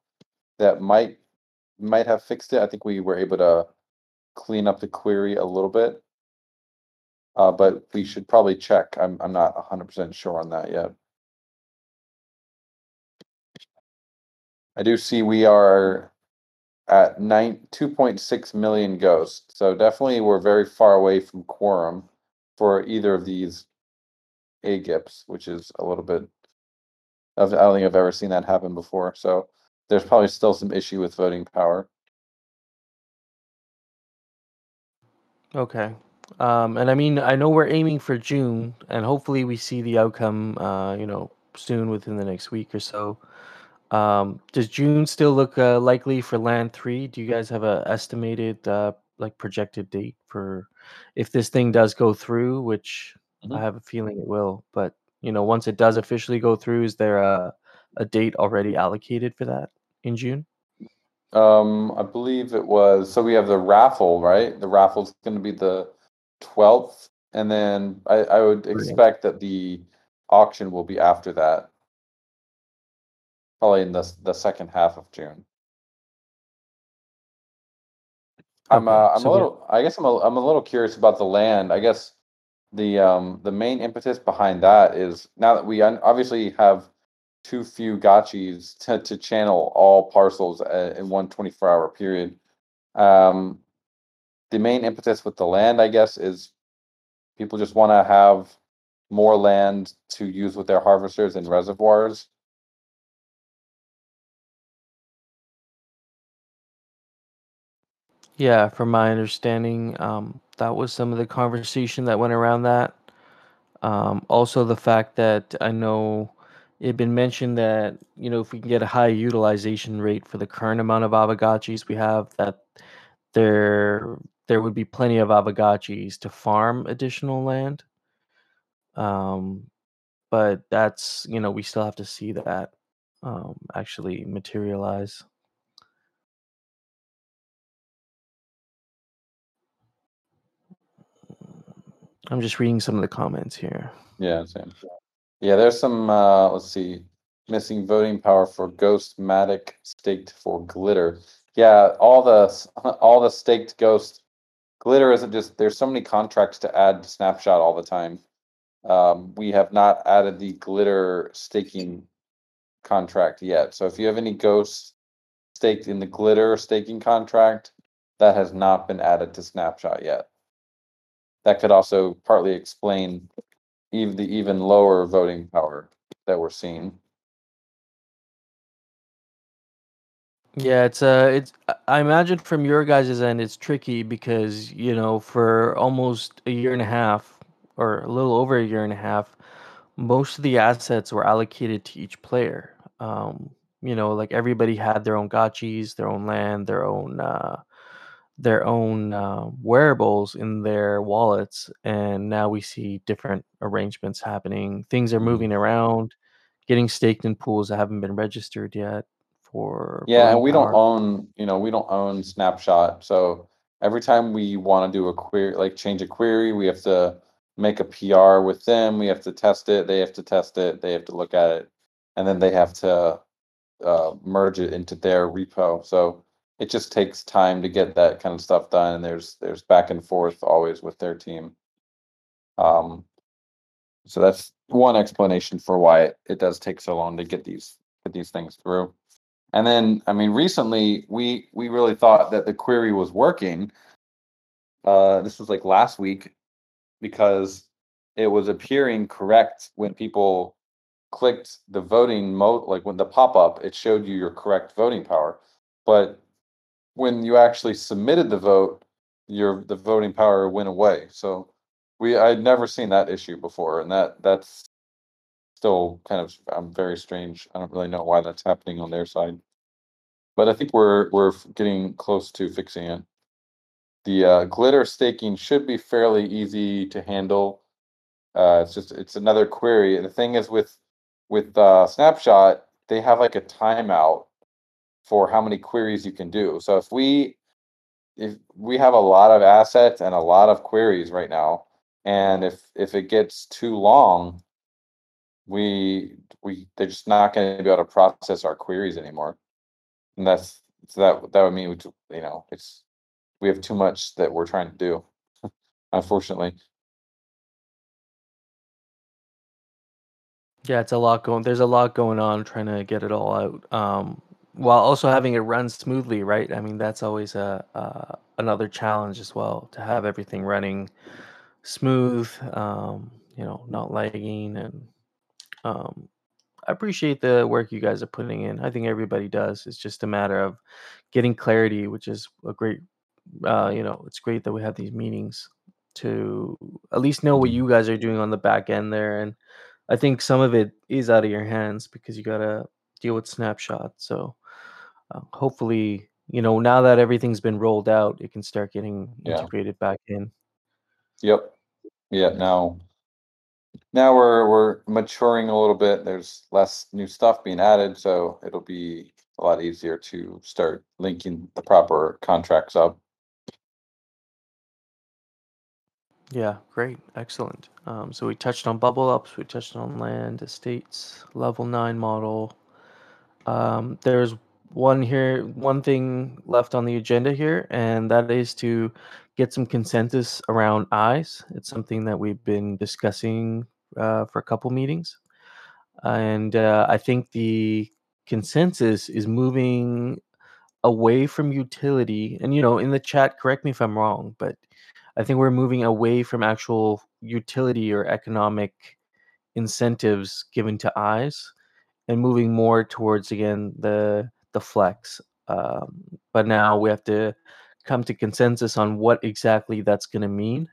that might might have fixed it. I think we were able to clean up the query a little bit, uh, but we should probably check. I'm I'm not 100% sure on that yet. I do see we are at nine, 2.6 million ghosts. So definitely we're very far away from quorum for either of these AGIPs, which is a little bit I don't think I've ever seen that happen before. So there's probably still some issue with voting power. Okay. Um, and I mean, I know we're aiming for June, and hopefully we see the outcome, uh, you know, soon within the next week or so. Um, does June still look uh, likely for Land Three? Do you guys have a estimated, uh, like, projected date for if this thing does go through? Which Mhm. I have a feeling it will. But you know, once it does officially go through, is there a a date already allocated for that in June? Um, I believe it was, so we have the raffle, right? The raffle's gonna be the twelfth, and then I, I would expect that the auction will be after that. Probably in the, the second half of June. I'm, uh, I'm a so we- little, I guess I'm a, I'm a little curious about the land. I guess the, um, the main impetus behind that is now that we un- obviously have too few gotchis to, to channel all parcels uh, in one 24 hour period. Um, the main impetus with the land, I guess, is people just want to have more land to use with their harvesters and reservoirs. Yeah, from my understanding, um, that was some of the conversation that went around that. Um, also, the fact that I know it had been mentioned that you know if we can get a high utilization rate for the current amount of Aavegotchis we have, that there there would be plenty of Aavegotchis to farm additional land. Um, but that's you know we still have to see that um, actually materialize. I'm just reading some of the comments here. Yeah, same. Yeah, there's some, uh, let's see, missing voting power for Ghost Matic staked for glitter. Yeah, all the all the staked ghost glitter isn't just there's so many contracts to add to snapshot all the time. Um, we have not added the glitter staking contract yet. So if you have any ghosts staked in the glitter staking contract, that has not been added to snapshot yet. That could also partly explain even the even lower voting power that we're seeing. Yeah, it's uh it's I- imagine from your guys' end it's tricky because, you know, for almost a year and a half or a little over a year and a half, most of the assets were allocated to each player. Um, you know, like everybody had their own gotchis, their own land, their own uh their own uh, wearables in their wallets, and now we see different arrangements happening. Things are Mhm. moving around, getting staked in pools that haven't been registered yet for Yeah, and we don't own, you know, we don't own Snapshot. So every time we want to do a query, like change a query, we have to make a PR with them. We have to test it. They have to test it. They have to look at it, and then they have to uh, merge it into their repo. So it just takes time to get that kind of stuff done. And there's there's back and forth always with their team. Um, so that's one explanation for why it, it does take so long to get these get these things through. And then, I mean, recently we we really thought that the query was working. Uh, this was like last week because it was appearing correct when people clicked the voting mode, like when the pop up, it showed you your correct voting power. But when you actually submitted the vote, your the voting power went away. So we I'd never seen that issue before, and that that's still kind of um, very strange. I don't really know why that's happening on their side, but I think we're we're getting close to fixing it. The uh, glitter staking should be fairly easy to handle. Uh, it's just it's another query. The thing is with with uh, Snapshot, they have like a timeout for how many queries you can do. So if we if we have a lot of assets and a lot of queries right now, and if if it gets too long, we we they're just not going to be able to process our queries anymore. And that's so that that would mean we you know it's we have too much that we're trying to do, unfortunately. Yeah, it's a lot going. There's a lot going on trying to get it all out, um, while also having it run smoothly, right? I mean, that's always a uh, another challenge as well to have everything running smooth, um, you know, not lagging, and um, I appreciate the work you guys are putting in. I think everybody does. It's just a matter of getting clarity, which is a great. Uh, you know, it's great that we have these meetings to at least know what Mhm. you guys are doing on the back end there, and I think some of it is out of your hands because you gotta deal with snapshots. So uh, hopefully, you know, now that everything's been rolled out, it can start getting Yeah. integrated back in. Yep. Yeah. Now, now we're we're maturing a little bit. There's less new stuff being added, so it'll be a lot easier to start linking the proper contracts up. Yeah, great, excellent. Um, so we touched on bubble ups, we touched on land estates, level nine model. Um, there's one here, one thing left on the agenda here, and that is to get some consensus around eyes. It's something that we've been discussing uh, for a couple meetings, and uh, I think the consensus is moving away from utility. And you know, in the chat, correct me if I'm wrong, but I think we're moving away from actual utility or economic incentives given to eyes and moving more towards again the the flex. Um, but now we have to come to consensus on what exactly that's going to mean.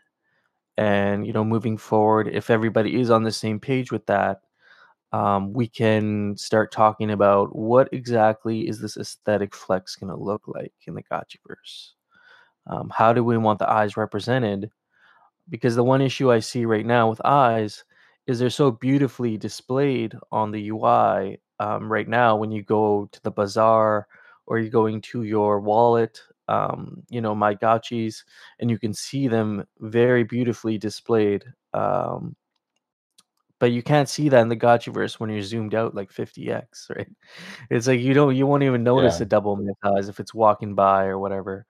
And you know, moving forward, if everybody is on the same page with that, um, we can start talking about what exactly is this aesthetic flex going to look like in the Gotchiverse. Um, how do we want the eyes represented? Because the one issue I see right now with eyes is they're so beautifully displayed on the UI um, right now when you go to the bazaar or you're going to your wallet, um, you know, my gotchis, and you can see them very beautifully displayed. Um, but you can't see that in the gotchiverse when you're zoomed out like 50x, right? It's like you don't, you won't even notice Yeah. a double eyes if it's walking by or whatever.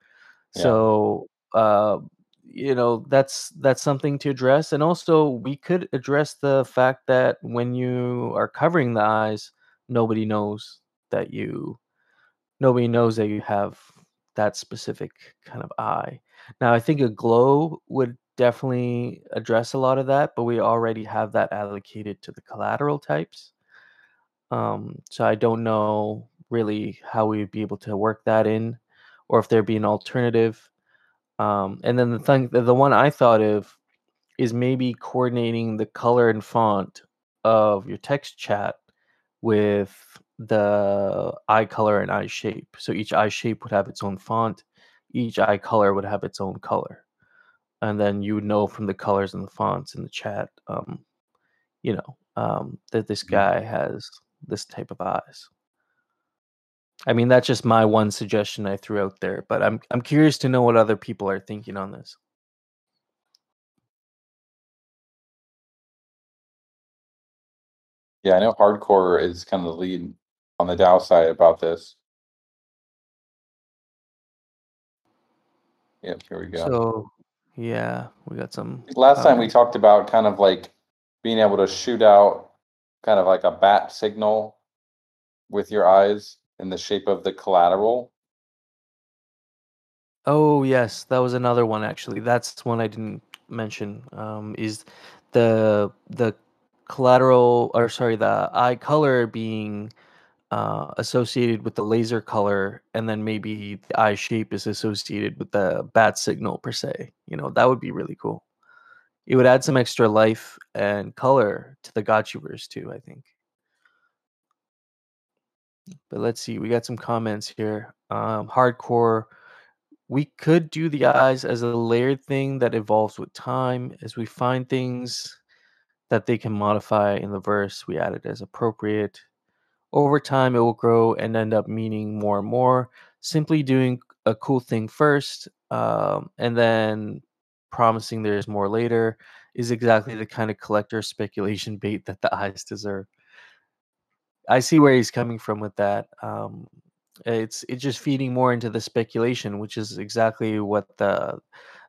Yeah. So, uh, you know, that's that's something to address, and also we could address the fact that when you are covering the eyes, nobody knows that you nobody knows that you have that specific kind of eye. Now, I think a glow would definitely address a lot of that, but we already have that allocated to the collateral types. Um, so I don't know really how we would be able to work that in, or if there'd be an alternative. Um, and then the thing, the, the one I thought of is maybe coordinating the color and font of your text chat with the eye color and eye shape. So each eye shape would have its own font, each eye color would have its own color. And then you would know from the colors and the fonts in the chat, um, you know, um, that this Mhm. guy has this type of eyes. I mean, that's just my one suggestion I threw out there, but I'm I'm curious to know what other people are thinking on this. Yeah, I know hardcore is kind of the lead on the DAO side about this. Yep, here we go. So, yeah, we got some. Last time we talked about kind of like being able to shoot out kind of like a bat signal with your eyes in the shape of the collateral. Oh yes, that was another one actually. That's one I didn't mention. Um, is the the collateral or sorry, the eye color being uh, associated with the laser color, and then maybe the eye shape is associated with the bat signal per se. You know, that would be really cool. It would add some extra life and color to the Gotchiverse too. I think. But let's see, we got some comments here. Um, hardcore. We could do the eyes as a layered thing that evolves with time as we find things that they can modify in the verse. We add it as appropriate. Over time, it will grow and end up meaning more and more. Simply doing a cool thing first um, and then promising there's more later is exactly the kind of collector speculation bait that the eyes deserve. I see where he's coming from with that. Um, it's it's just feeding more into the speculation, which is exactly what the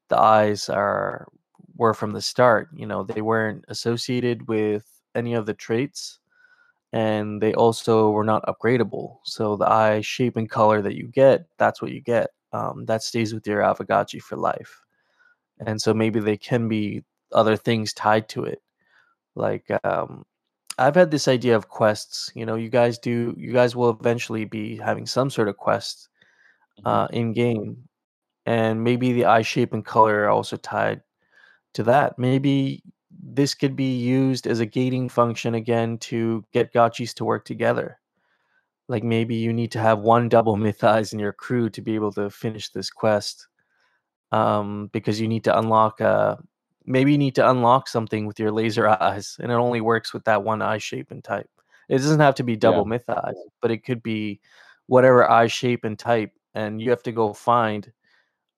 the eyes are were from the start. You know, they weren't associated with any of the traits, and they also were not upgradable. So the eye shape and color that you get, that's what you get. Um, that stays with your Aavegotchi for life. And so maybe they can be other things tied to it, like um, I've had this idea of quests. You know, you guys do. You guys will eventually be having some sort of quest Mhm. uh, in game, and maybe the eye shape and color are also tied to that. Maybe this could be used as a gating function again to get gotchis to work together. Like maybe you need to have one double myth eyes in your crew to be able to finish this quest. Um, because you need to unlock uh maybe you need to unlock something with your laser eyes, and it only works with that one eye shape and type. It doesn't have to be double myth eyes, but it could be whatever eye shape and type, and you have to go find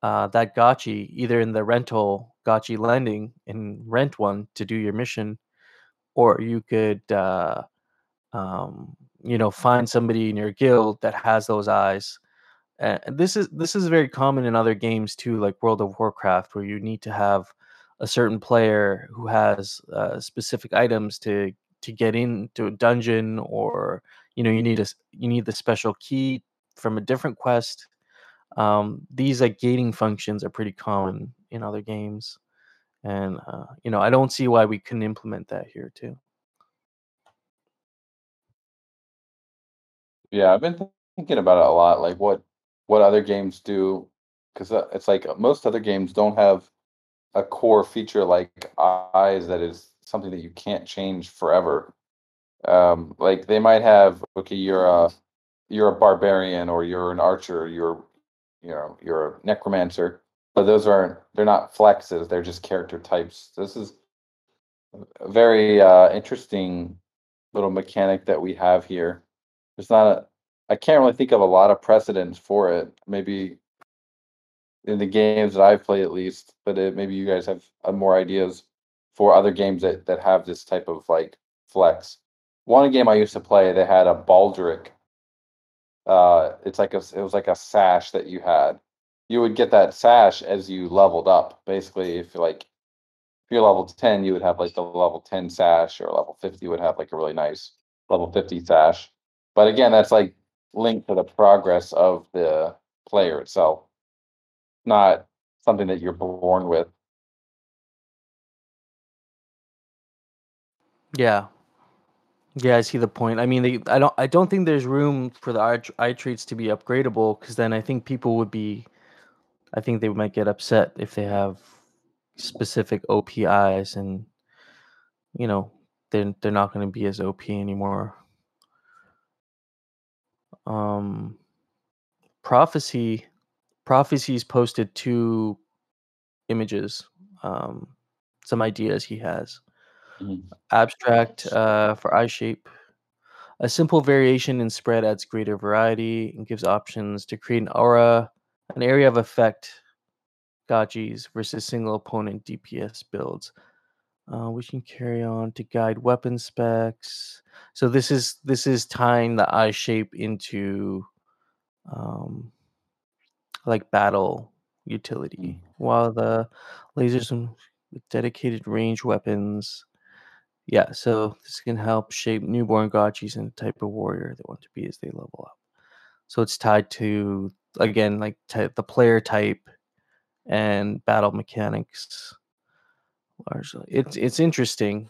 uh, that gotchi either in the rental gotchi lending and rent one to do your mission, or you could uh, um, you know find somebody in your guild that has those eyes. Uh, this is this is very common in other games too, like World of Warcraft, where you need to have a certain player who has uh, specific items to to get into a dungeon, or you know you need a you need the special key from a different quest. Um, these like gating functions are pretty common in other games, and uh, you know I don't see why we couldn't implement that here too. Yeah, I've been thinking about it a lot, like what what other games do, because it's like uh, most other games don't have a core feature like eyes that is something that you can't change forever. Um, like they might have, okay, you're a you're a barbarian or you're an archer, you're you know you're a necromancer, but those aren't they're not flexes, they're just character types. This is a very uh, interesting little mechanic that we have here. There's not a I can't really think of a lot of precedents for it. Maybe in the games that I've played at least, but it, maybe you guys have uh, more ideas for other games that that have this type of like flex. One game I used to play, they had a baldric. Uh, it's like a it was like a sash that you had. You would get that sash as you leveled up. Basically, if you're like if you're level 10, you would have like the level 10 sash, or level 50 would have like a really nice level 50 sash. But again, that's like linked to the progress of the player itself, not something that you're born with. Yeah, yeah, I see the point. I mean, they, I don't, I don't think there's room for the eye, eye traits to be upgradable because then I think people would be, I think they might get upset if they have specific OPIs and you know they're they're not going to be as OP anymore. Um, prophecy, prophecy's posted two images, um, some ideas he has. Mhm. Abstract uh, for eye shape. A simple variation in spread adds greater variety and gives options to create an aura, an area of effect, gotchis versus single opponent DPS builds. Uh, we can carry on to guide weapon specs. So this is this is tying the eye shape into um, like battle utility, while the lasers and with dedicated range weapons. Yeah, so this can help shape newborn gotchis and the type of warrior they want to be as they level up. So it's tied to again like ty- the player type and battle mechanics largely. It's it's interesting.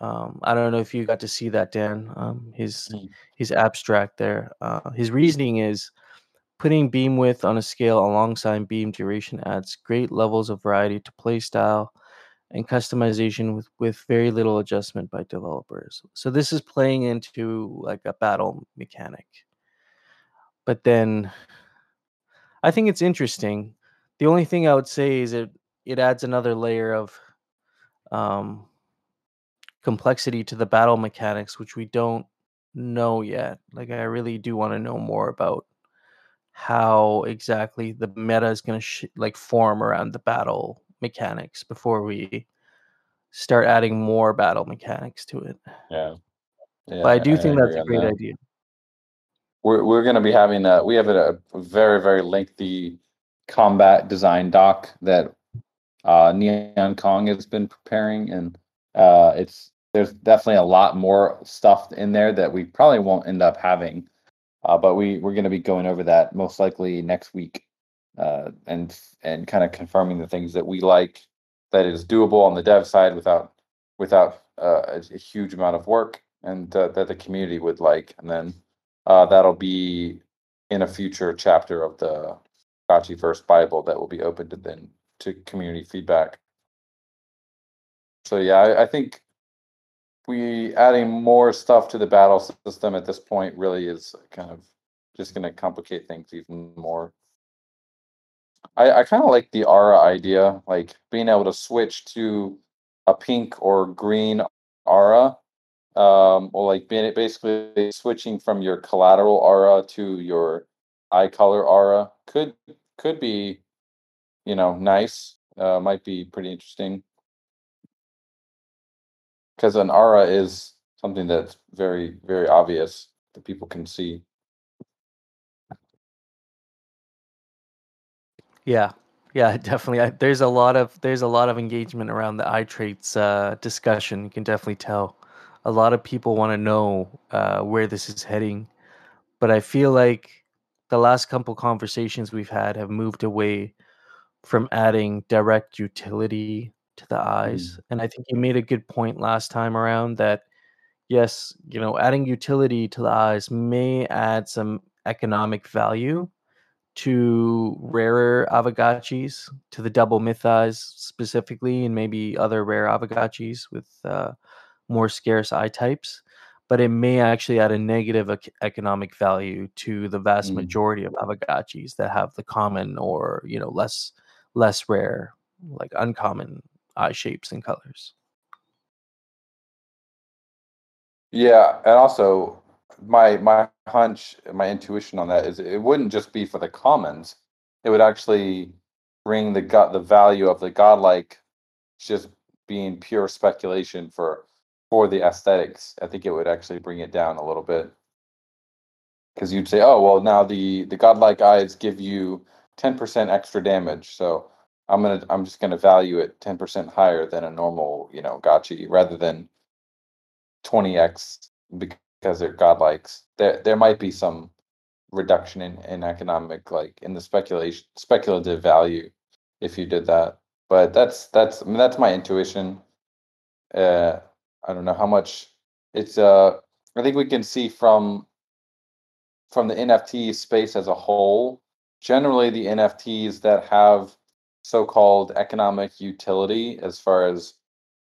Um, I don't know if you got to see that, Dan. Um, his Mm. his abstract there. Uh, his reasoning is putting beam width on a scale alongside beam duration adds great levels of variety to playstyle and customization with with very little adjustment by developers. So this is playing into like a battle mechanic. But then I think it's interesting. The only thing I would say is it it adds another layer of um, complexity to the battle mechanics, which we don't know yet. Like, I really do want to know more about how exactly the meta is going to sh- like form around the battle mechanics before we start adding more battle mechanics to it. Yeah. Yeah, But I do think that's a great that. idea. We're we're going to be having a we have a, a very very lengthy combat design doc that uh, Neon Kong has been preparing, and uh, it's there's definitely a lot more stuff in there that we probably won't end up having, uh, but we we're going to be going over that most likely next week, uh, and and kind of confirming the things that we like that is doable on the dev side without without uh, a, a huge amount of work, and uh, that the community would like, and then uh, that'll be in a future chapter of the Gotchiverse Bible that will be open to then to community feedback. So yeah, I, I think we adding more stuff to the battle system at this point really is kind of just going to complicate things even more. I, I kind of like the aura idea, like being able to switch to a pink or green aura, um, or like being basically switching from your collateral aura to your eye color aura could could be, you know, nice. Uh, might be pretty interesting because an aura is something that's very very obvious that people can see. Yeah, yeah, definitely. I, there's a lot of there's a lot of engagement around the eye traits uh, discussion. You can definitely tell. A lot of people want to know uh, where this is heading, but I feel like the last couple conversations we've had have moved away from adding direct utility to the eyes. Mm. And I think you made a good point last time around that yes, you know, adding utility to the eyes may add some economic value to rarer Aavegotchis, to the double myth eyes specifically, and maybe other rare Aavegotchis with uh, more scarce eye types. But it may actually add a negative ec- economic value to the vast Mm. majority of Aavegotchis that have the common or you know less less rare, like uncommon eye shapes and colors. Yeah, and also my my hunch, my intuition on that is it wouldn't just be for the commons. It would actually bring the god the value of the godlike just being pure speculation for for the aesthetics. I think it would actually bring it down a little bit. Because you'd say, oh well now the the godlike eyes give you 10% extra damage. So I'm gonna I'm just gonna value it 10% higher than a normal, you know, gotchi rather than 20x because they're godlikes. There there might be some reduction in, in economic like in the speculation speculative value if you did that. But that's that's I mean, that's my intuition. Uh I don't know how much it's uh I think we can see from from the NFT space as a whole, generally the NFTs that have so-called economic utility as far as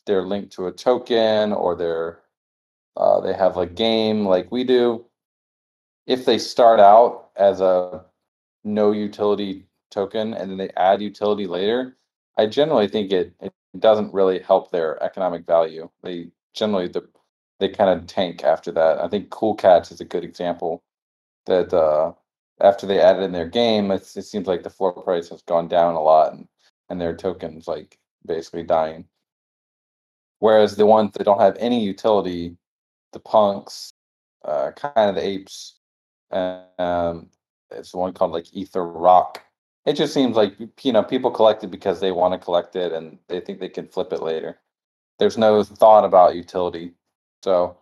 they're linked to a token or they're uh, they have a game like we do. If they start out as a no utility token and then they add utility later, I generally think it, it doesn't really help their economic value. They generally the they kind of tank after that. I think Cool Cats is a good example that uh, after they added in their game, it seems like the floor price has gone down a lot and, and their tokens like basically dying. Whereas the ones that don't have any utility, the punks, uh, kind of the apes, um, it's one called like Ether Rock. It just seems like you know people collect it because they want to collect it and they think they can flip it later. There's no thought about utility, so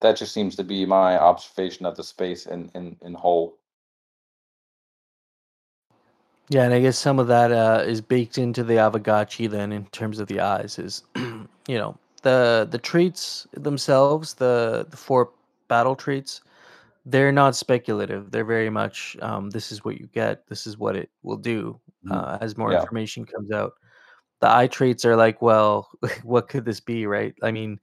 that just seems to be my observation of the space in in, in whole. Yeah, and I guess some of that uh, is baked into the Aavegotchi then in terms of the eyes is you know the the traits themselves the the four battle traits they're not speculative they're very much um, this is what you get this is what it will do Mhm. uh, as more Yeah. information comes out the eye traits are like well what could this be right i mean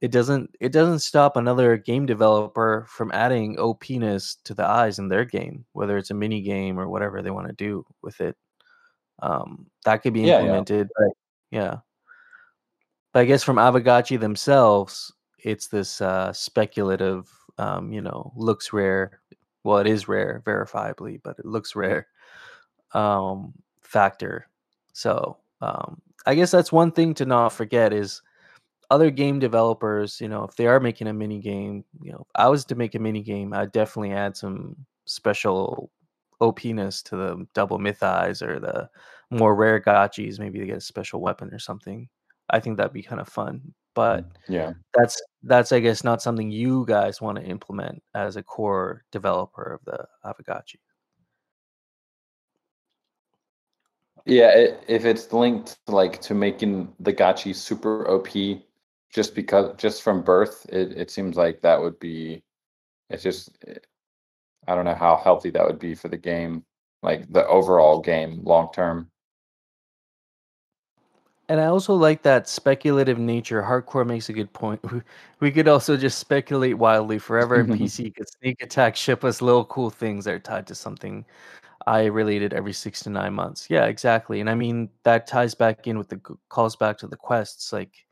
it doesn't it doesn't stop another game developer from adding opness to the eyes in their game whether it's a mini game or whatever they want to do with it um, that could be Yeah, yeah. implemented but yeah but I guess from Aavegotchi themselves, it's this uh, speculative, um, you know, looks rare. Well, it is rare, verifiably, but it looks rare um, factor. So um, I guess that's one thing to not forget is other game developers. You know, if they are making a mini game, you know, if I was to make a mini game, I'd definitely add some special OPness to the double myth eyes or the more rare gotchis, maybe they get a special weapon or something. I think that'd be kind of fun. But Yeah. that's that's I guess not something you guys want to implement as a core developer of the Aavegotchi. Yeah, it, if it's linked like to making the gotchi super OP, just because just from birth, it it seems like that would be. It's just, I don't know how healthy that would be for the game, like the overall game long term. And I also like that speculative nature. Hardcore makes a good point. We, we could also just speculate wildly forever, and PC could sneak attack, ship us little cool things that are tied to something I related every six to nine months. Yeah, exactly. And I mean that ties back in with the calls back to the quests. Like,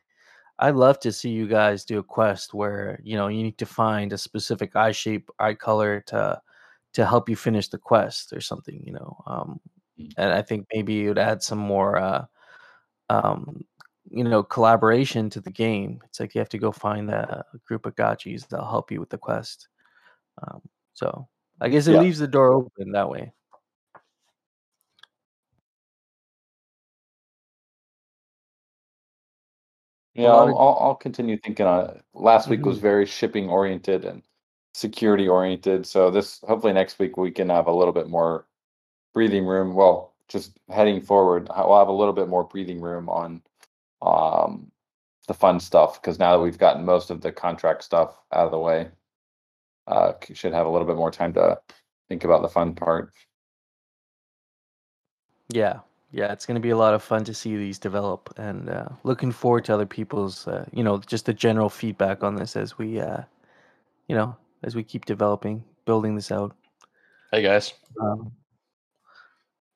I'd love to see you guys do a quest where you know you need to find a specific eye shape, eye color to to help you finish the quest or something. You know, um, Mm. and I think maybe it would add some more. Uh, um, you know, collaboration to the game. It's like you have to go find a group of gotchis that'll help you with the quest. Um, so I guess it Yeah. leaves the door open that way. Yeah, I'll, of- I'll, I'll continue thinking on it. Last week was Mhm. very shipping oriented and security oriented. So this hopefully next week we can have a little bit more breathing room. Well, just heading forward, we'll have a little bit more breathing room on um, the fun stuff because now that we've gotten most of the contract stuff out of the way, uh, should have a little bit more time to think about the fun part. Yeah, yeah, it's going to be a lot of fun to see these develop, and uh, looking forward to other people's, uh, you know, just the general feedback on this as we, uh, you know, as we keep developing, building this out. Hey guys. Um,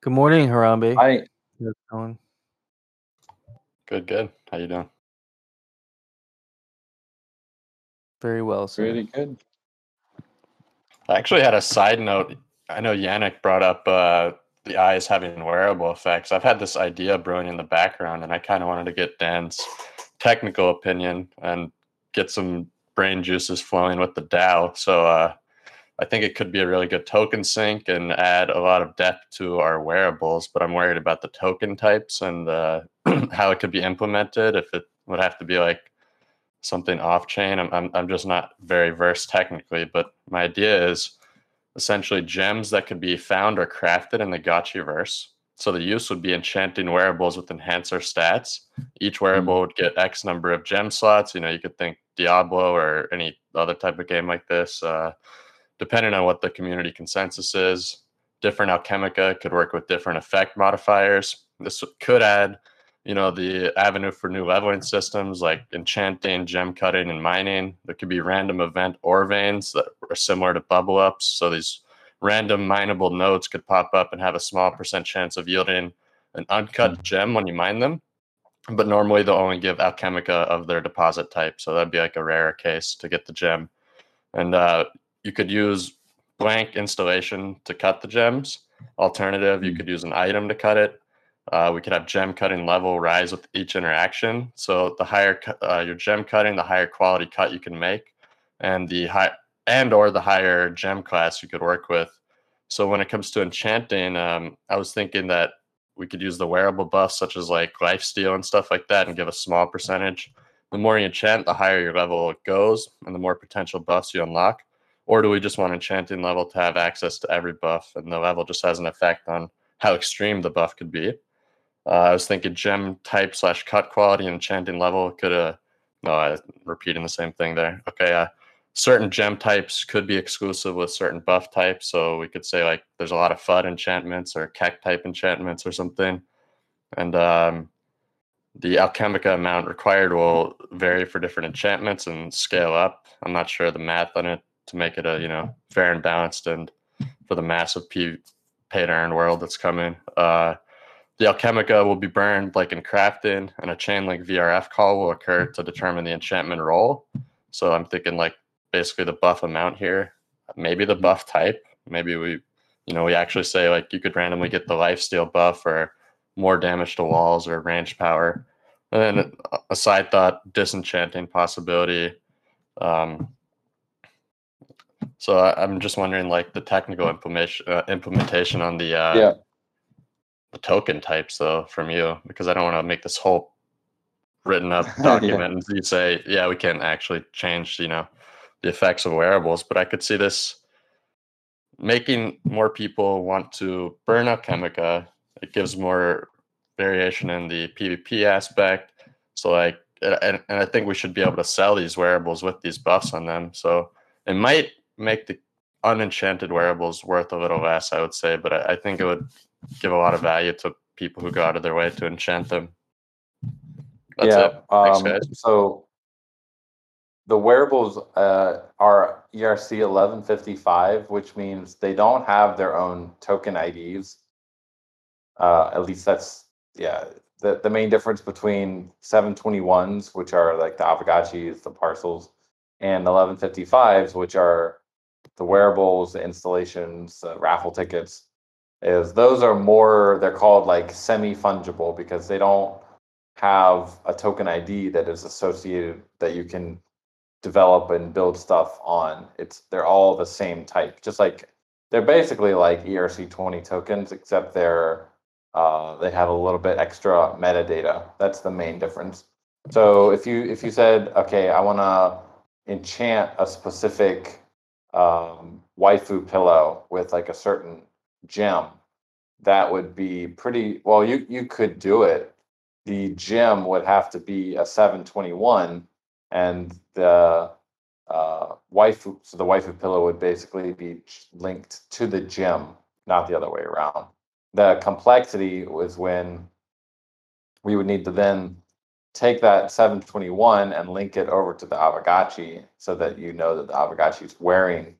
good morning, Harambe. Hi. How's it going? Good, good. How you doing? Very well, sir. really good. I actually had a side note. I know Yannick brought up uh, the eyes having wearable effects. I've had this idea brewing in the background, and I kind of wanted to get Dan's technical opinion and get some brain juices flowing with the DAO. So uh, I think it could be a really good token sink and add a lot of depth to our wearables. But I'm worried about the token types and uh, how it could be implemented. If it would have to be like something off chain. I'm, I'm, I'm just not very versed technically, but my idea is essentially gems that could be found or crafted in the Gotchiverse. So the use would be enchanting wearables with enhancer stats. Each wearable would get X number of gem slots. You know, you could think Diablo or any other type of game like this. Uh, depending on what the community consensus is, different Alchemica could work with different effect modifiers. This could add you know the avenue for new leveling systems like enchanting gem cutting and mining. There could be random event ore veins that are similar to bubble ups. So these random mineable nodes could pop up and have a small percent chance of yielding an uncut gem when you mine them. But normally they'll only give alchemica of their deposit type. So that'd be like a rarer case to get the gem. And uh, you could use blank installation to cut the gems. Alternative you could use an item to cut it uh, we could have gem cutting level rise with each interaction. So the higher uh, your gem cutting, the higher quality cut you can make, and the high and or the higher gem class you could work with. So when it comes to enchanting, um, I was thinking that we could use the wearable buffs such as like life steal and stuff like that, and give a small percentage. The more you enchant, the higher your level goes, and the more potential buffs you unlock. Or do we just want enchanting level to have access to every buff, and the level just has an effect on how extreme the buff could be? Uh, I was thinking gem type slash cut quality and enchanting level could uh no, I repeating the same thing there. Okay, uh, certain gem types could be exclusive with certain buff types. So we could say like there's a lot of FUD enchantments or KEK type enchantments or something. And um, the Alchemica amount required will vary for different enchantments and scale up. I'm not sure the math on it to make it a you know fair and balanced and for the massive P pay to earn world that's coming. Uh, the Alchemica will be burned like in crafting, and a Chainlink VRF call will occur to determine the enchantment roll. So I'm thinking like basically the buff amount here, maybe the buff type. Maybe we, you know, we actually say like you could randomly get the lifesteal buff or more damage to walls or range power. And then a side thought, disenchanting possibility. Um, so I, I'm just wondering like the technical implementation uh, implementation on the uh, Yeah. The token types though from you because I don't want to make this whole written up Yeah. document and you say, yeah, we can actually change, you know, the effects of wearables, but I could see this making more people want to burn Alchemica. It gives more variation in the PvP aspect. So like and, and I think we should be able to sell these wearables with these buffs on them. So it might make the unenchanted wearables worth a little less, I would say, but I, I think it would give a lot of value to people who go out of their way to enchant them. That's yeah. It. Thanks, um, guys. So the wearables uh, are ERC 1155, which means they don't have their own token IDs. Uh, at least that's yeah. The the main difference between 721s, which are like the Aavegotchis, the parcels, and 1155s, which are the wearables, the installations, the raffle tickets, is those are more they're called like semi fungible because they don't have a token ID that is associated that you can develop and build stuff on. It's they're all the same type, just like they're basically like ERC20 tokens, except they're uh, they have a little bit extra metadata. That's the main difference. So if you if you said, okay, I want to enchant a specific um, waifu pillow with like a certain gem, that would be pretty well. You you could do it the gem would have to be a 721 and the uh, waifu, so the waifu pillow would basically be linked to the gem, not the other way around. The complexity was when we would need to then take that 721 and link it over to the Aavegotchi so that you know that the Aavegotchi is wearing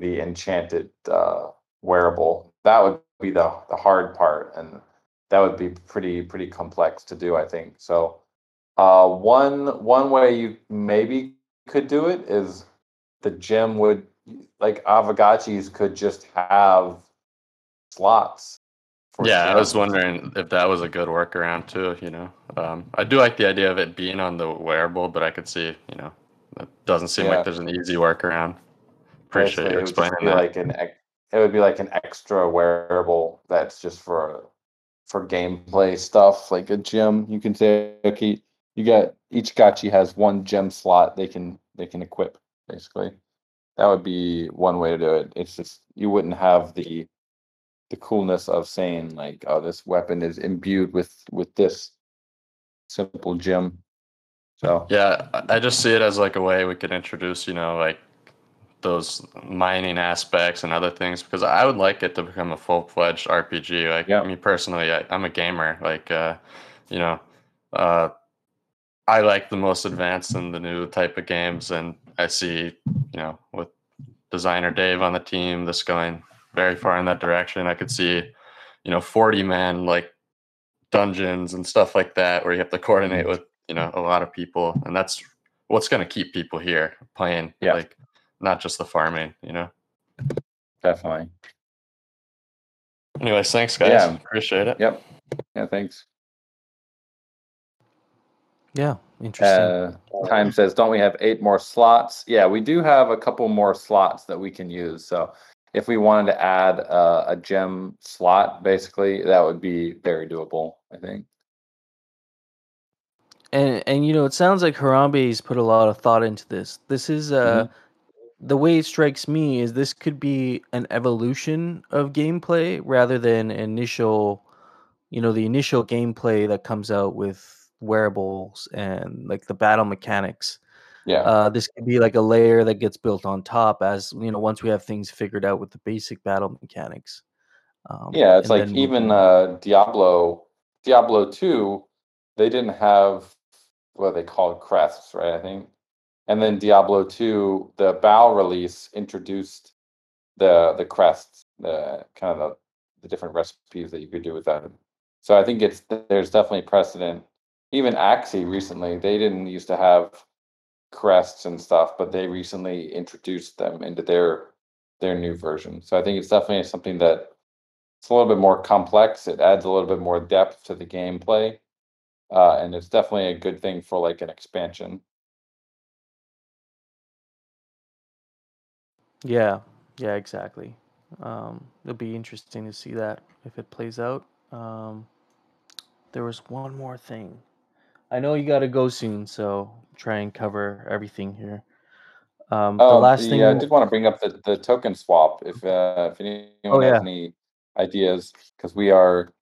the enchanted uh, wearable. That would be the, the hard part. And that would be pretty pretty complex to do. I think so. Uh, one one way you maybe could do it is the gym would like Aavegotchis could just have slots. Yeah, I was wondering if that was a good workaround too. You know, um, I do like the idea of it being on the wearable, but I could see, you know, it doesn't seem yeah. like there's an easy workaround. Appreciate you explaining that. Like an, it would be like an extra wearable that's just for for gameplay stuff, like a gem. You can say, okay, you got each gotchi has one gem slot they can they can equip, basically. That would be one way to do it. It's just you wouldn't have the the coolness of saying like, oh, this weapon is imbued with with this simple gem. So yeah, I just see it as like a way we could introduce, you know, like those mining aspects and other things because I would like it to become a full fledged RPG. Like yeah. me personally, I, am a gamer. Like uh, you know, uh, I like the most advanced and the new type of games, and I see you know with designer Dave on the team, this going very far in that direction. I could see you know 40 man like dungeons and stuff like that where you have to coordinate mm-hmm. with you know a lot of people, and that's what's going to keep people here playing. Yeah. Like not just the farming, you know? Definitely. Anyways, thanks guys. Yeah. Appreciate it. Yep. Yeah, thanks. Yeah, interesting. Uh, time says, don't we have eight more slots? Yeah, we do have a couple more slots that we can use. So if we wanted to add uh, a gem slot, basically, that would be very doable, I think. And and you know, it sounds like Harambe's put a lot of thought into this. This is uh mm-hmm the way it strikes me is this could be an evolution of gameplay rather than initial you know the initial gameplay that comes out with wearables and like the battle mechanics yeah uh, this could be like a layer that gets built on top as you know once we have things figured out with the basic battle mechanics um, yeah it's like even uh, diablo diablo 2 they didn't have what they called crests right i think and then Diablo 2, the BAL release introduced the the crests, the kind of the, the different recipes that you could do with that. So I think it's there's definitely precedent. Even Axie recently, they didn't used to have crests and stuff, but they recently introduced them into their their new version. So I think it's definitely something that it's a little bit more complex. It adds a little bit more depth to the gameplay, uh, and it's definitely a good thing for like an expansion. Yeah, yeah, exactly. Um, it'll be interesting to see that if it plays out. Um, there was one more thing. I know you got to go soon, so try and cover everything here. Um, the Oh, last thing. I did want to bring up the, the token swap if uh, if anyone Oh has any ideas because we are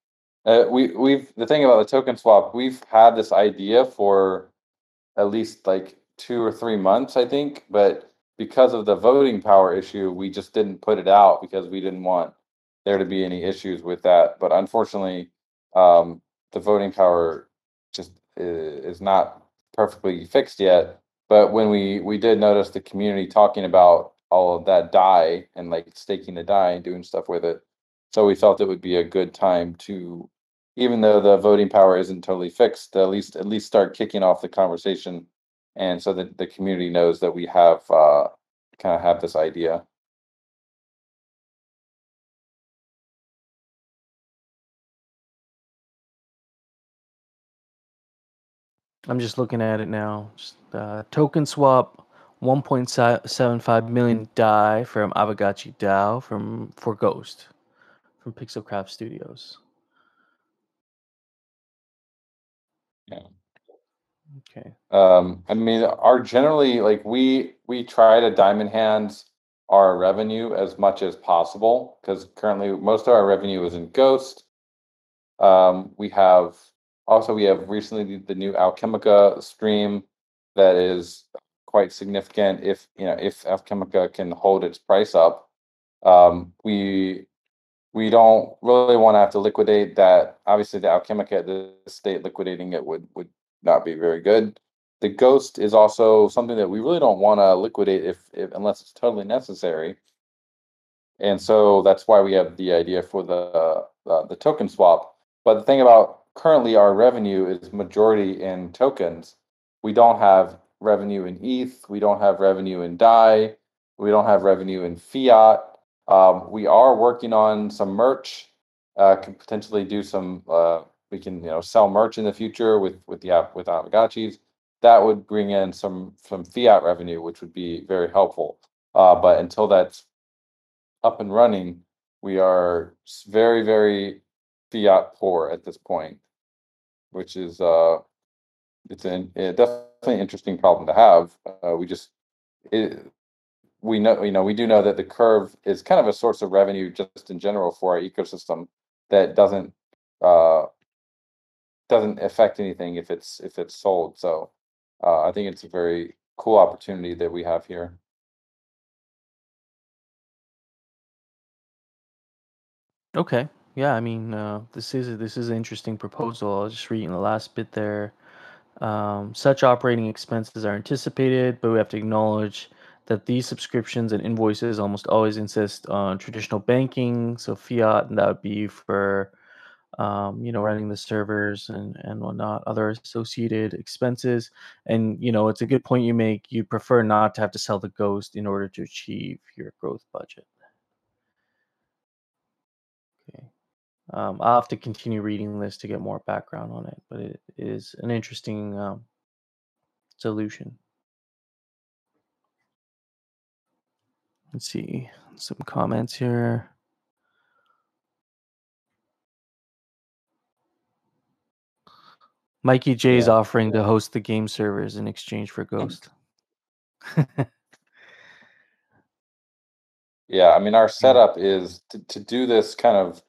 uh, we we've the thing about the token swap we've had this idea for at least like two or three months, I think. But because of the voting power issue, we just didn't put it out because we didn't want there to be any issues with that. But unfortunately, um, the voting power just is not perfectly fixed yet. But when we we did notice the community talking about all of that DAI and like staking the DAI and doing stuff with it, so we felt it would be a good time to, even though the voting power isn't totally fixed, at least at least start kicking off the conversation, and so that the community knows that we have uh, kind of have this idea. I'm just looking at it now. Uh, token swap 1.75 million DAI from Aavegotchi DAO from for Ghost from Pixelcraft Studios. Yeah. Okay. Um, I mean, our generally like we we try to diamond hands our revenue as much as possible because currently most of our revenue is in Ghost. Um, we have also, we have recently the new Alchemica stream that is quite significant. If you know if Alchemica can hold its price up, um, we we don't really want to have to liquidate that. Obviously, the Alchemica at this state liquidating it would would not be very good. The Ghost is also something that we really don't want to liquidate if, if unless it's totally necessary. And so that's why we have the idea for the uh, the token swap. But the thing about currently our revenue is majority in tokens. We don't have revenue in ETH. We don't have revenue in DAI. We don't have revenue in fiat. Um, we are working on some merch. Uh, can potentially do some. Uh, we can you know sell merch in the future with with the app with Aavegotchis. That would bring in some some fiat revenue, which would be very helpful. Uh, but until that's up and running, we are very very fiat poor at this point which is uh, it's an, a definitely interesting problem to have. Uh, we just it, we know you know we do know that the curve is kind of a source of revenue just in general for our ecosystem that doesn't uh, doesn't affect anything if it's if it's sold. So uh, I think it's a very cool opportunity that we have here. Okay. Yeah, I mean, uh, this is a, this is an interesting proposal. I was just reading the last bit there. Um, such operating expenses are anticipated, but we have to acknowledge that these subscriptions and invoices almost always insist on traditional banking, so fiat, and that would be for um, you know running the servers and and whatnot, other associated expenses. And you know, it's a good point you make. You prefer not to have to sell the ghost in order to achieve your growth budget. Um, I'll have to continue reading this to get more background on it, but it is an interesting um, solution. Let's see some comments here. Mikey J is Yeah. offering to host the game servers in exchange for Ghost. Yeah, I mean, our setup is to, to do this kind of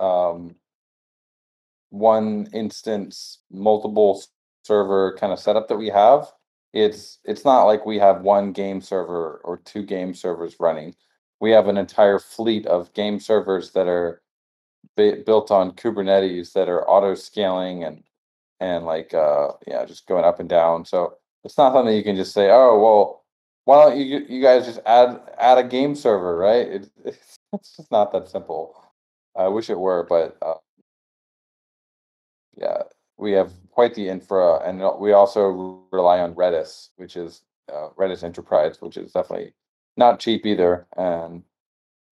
um, one instance, multiple server kind of setup that we have. It's it's not like we have one game server or two game servers running. We have an entire fleet of game servers that are bi- built on Kubernetes that are auto scaling and and like uh yeah, just going up and down. So it's not something you can just say, oh well, why don't you you guys just add add a game server, right? It, it's it's just not that simple. I wish it were, but uh, yeah, we have quite the infra, and we also rely on Redis, which is uh, Redis Enterprise, which is definitely not cheap either. And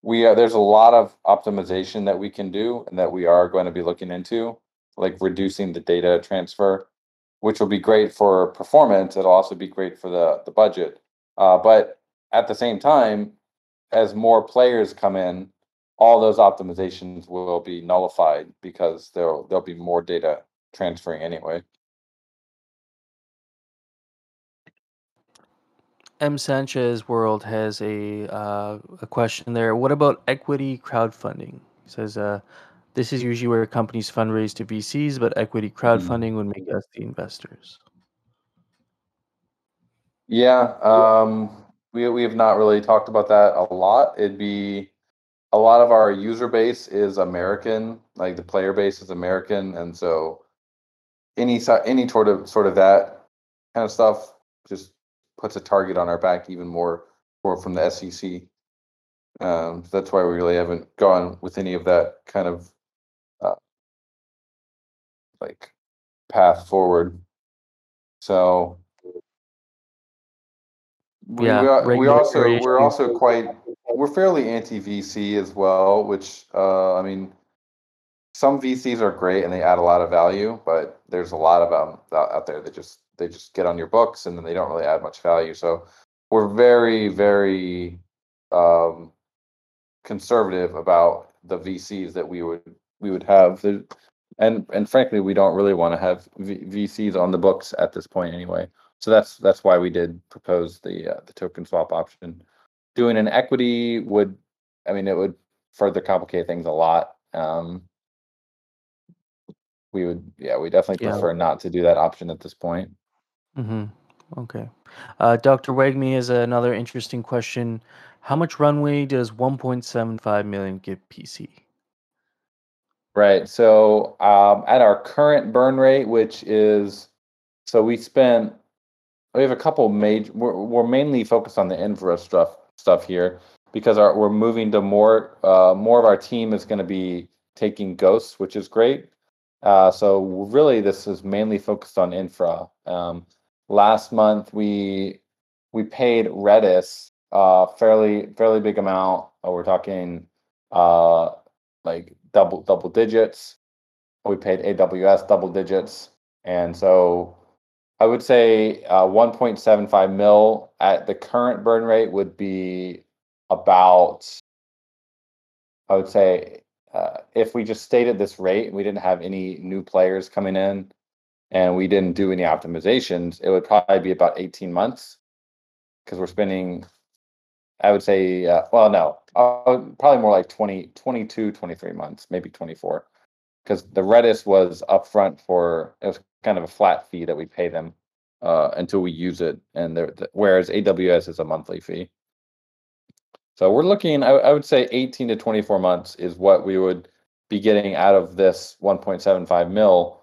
we are, there's a lot of optimization that we can do, and that we are going to be looking into, like reducing the data transfer, which will be great for performance. It'll also be great for the the budget. Uh, but at the same time, as more players come in, all those optimizations will be nullified because there'll there'll be more data transferring anyway. M Sanchez World has a uh, a question there. What about equity crowdfunding? He says uh, this is usually where companies fundraise to VCs, but equity crowdfunding would make us the investors. Yeah, um, we we have not really talked about that a lot. It'd be a lot of our user base is American, like the player base is American, and so any any sort of sort of that kind of stuff just puts a target on our back even more for from the SEC. Um, so that's why we really haven't gone with any of that kind of uh, like path forward. So we, Yeah, we, are- we also we're also quite we're fairly anti VC as well, which uh, I mean, some VCs are great and they add a lot of value, but there's a lot of them out out there that just they just get on your books and then they don't really add much value. So we're very very um, conservative about the VCs that we would we would have. And and frankly, we don't really want to have v- VCs on the books at this point anyway. So that's that's why we did propose the uh, the token swap option. Doing an equity would, I mean, it would further complicate things a lot. Um, we would, yeah, we definitely Yeah. prefer not to do that option at this point. Mm-hmm. Okay. Uh, Dr. Wagme has another interesting question. How much runway does 1.75 million give PC? Right. So um, at our current burn rate, which is, so we spent, we have a couple major. We're, we're mainly focused on the infra stuff stuff here because our we're moving to more. Uh, more of our team is going to be taking ghosts, which is great. Uh, so really, this is mainly focused on infra. Um, last month we we paid Redis uh fairly fairly big amount. Uh, we're talking uh like double double digits. We paid AWS double digits, and so I would say uh, 1.75 mil at the current burn rate would be about. I would say uh, if we just stayed at this rate, and we didn't have any new players coming in, and we didn't do any optimizations, it would probably be about 18 months because we're spending I would say, uh, well, no, uh, probably more like 20, 22, 23 months, maybe 24. Because the Redis was upfront for, it was kind of a flat fee that we pay them uh, until we use it. And the, whereas AWS is a monthly fee. So we're looking, I, I would say 18 to 24 months is what we would be getting out of this 1.75 mil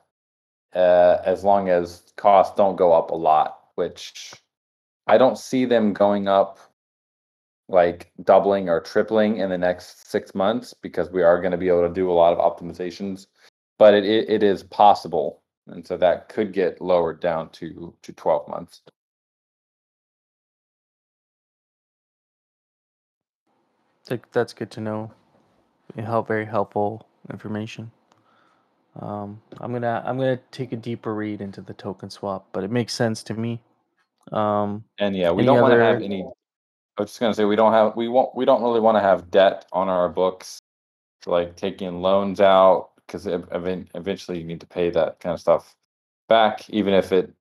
uh, as long as costs don't go up a lot, which I don't see them going up like doubling or tripling in the next six months because we are going to be able to do a lot of optimizations but it, it, it is possible and so that could get lowered down to to 12 months That's good to know. Help very helpful information. Um, I'm gonna I'm gonna take a deeper read into the token swap, but it makes sense to me. Um, and yeah we don't want to have any i was just going to say we don't have we won't we don't really want to have debt on our books like taking loans out because eventually you need to pay that kind of stuff back even if it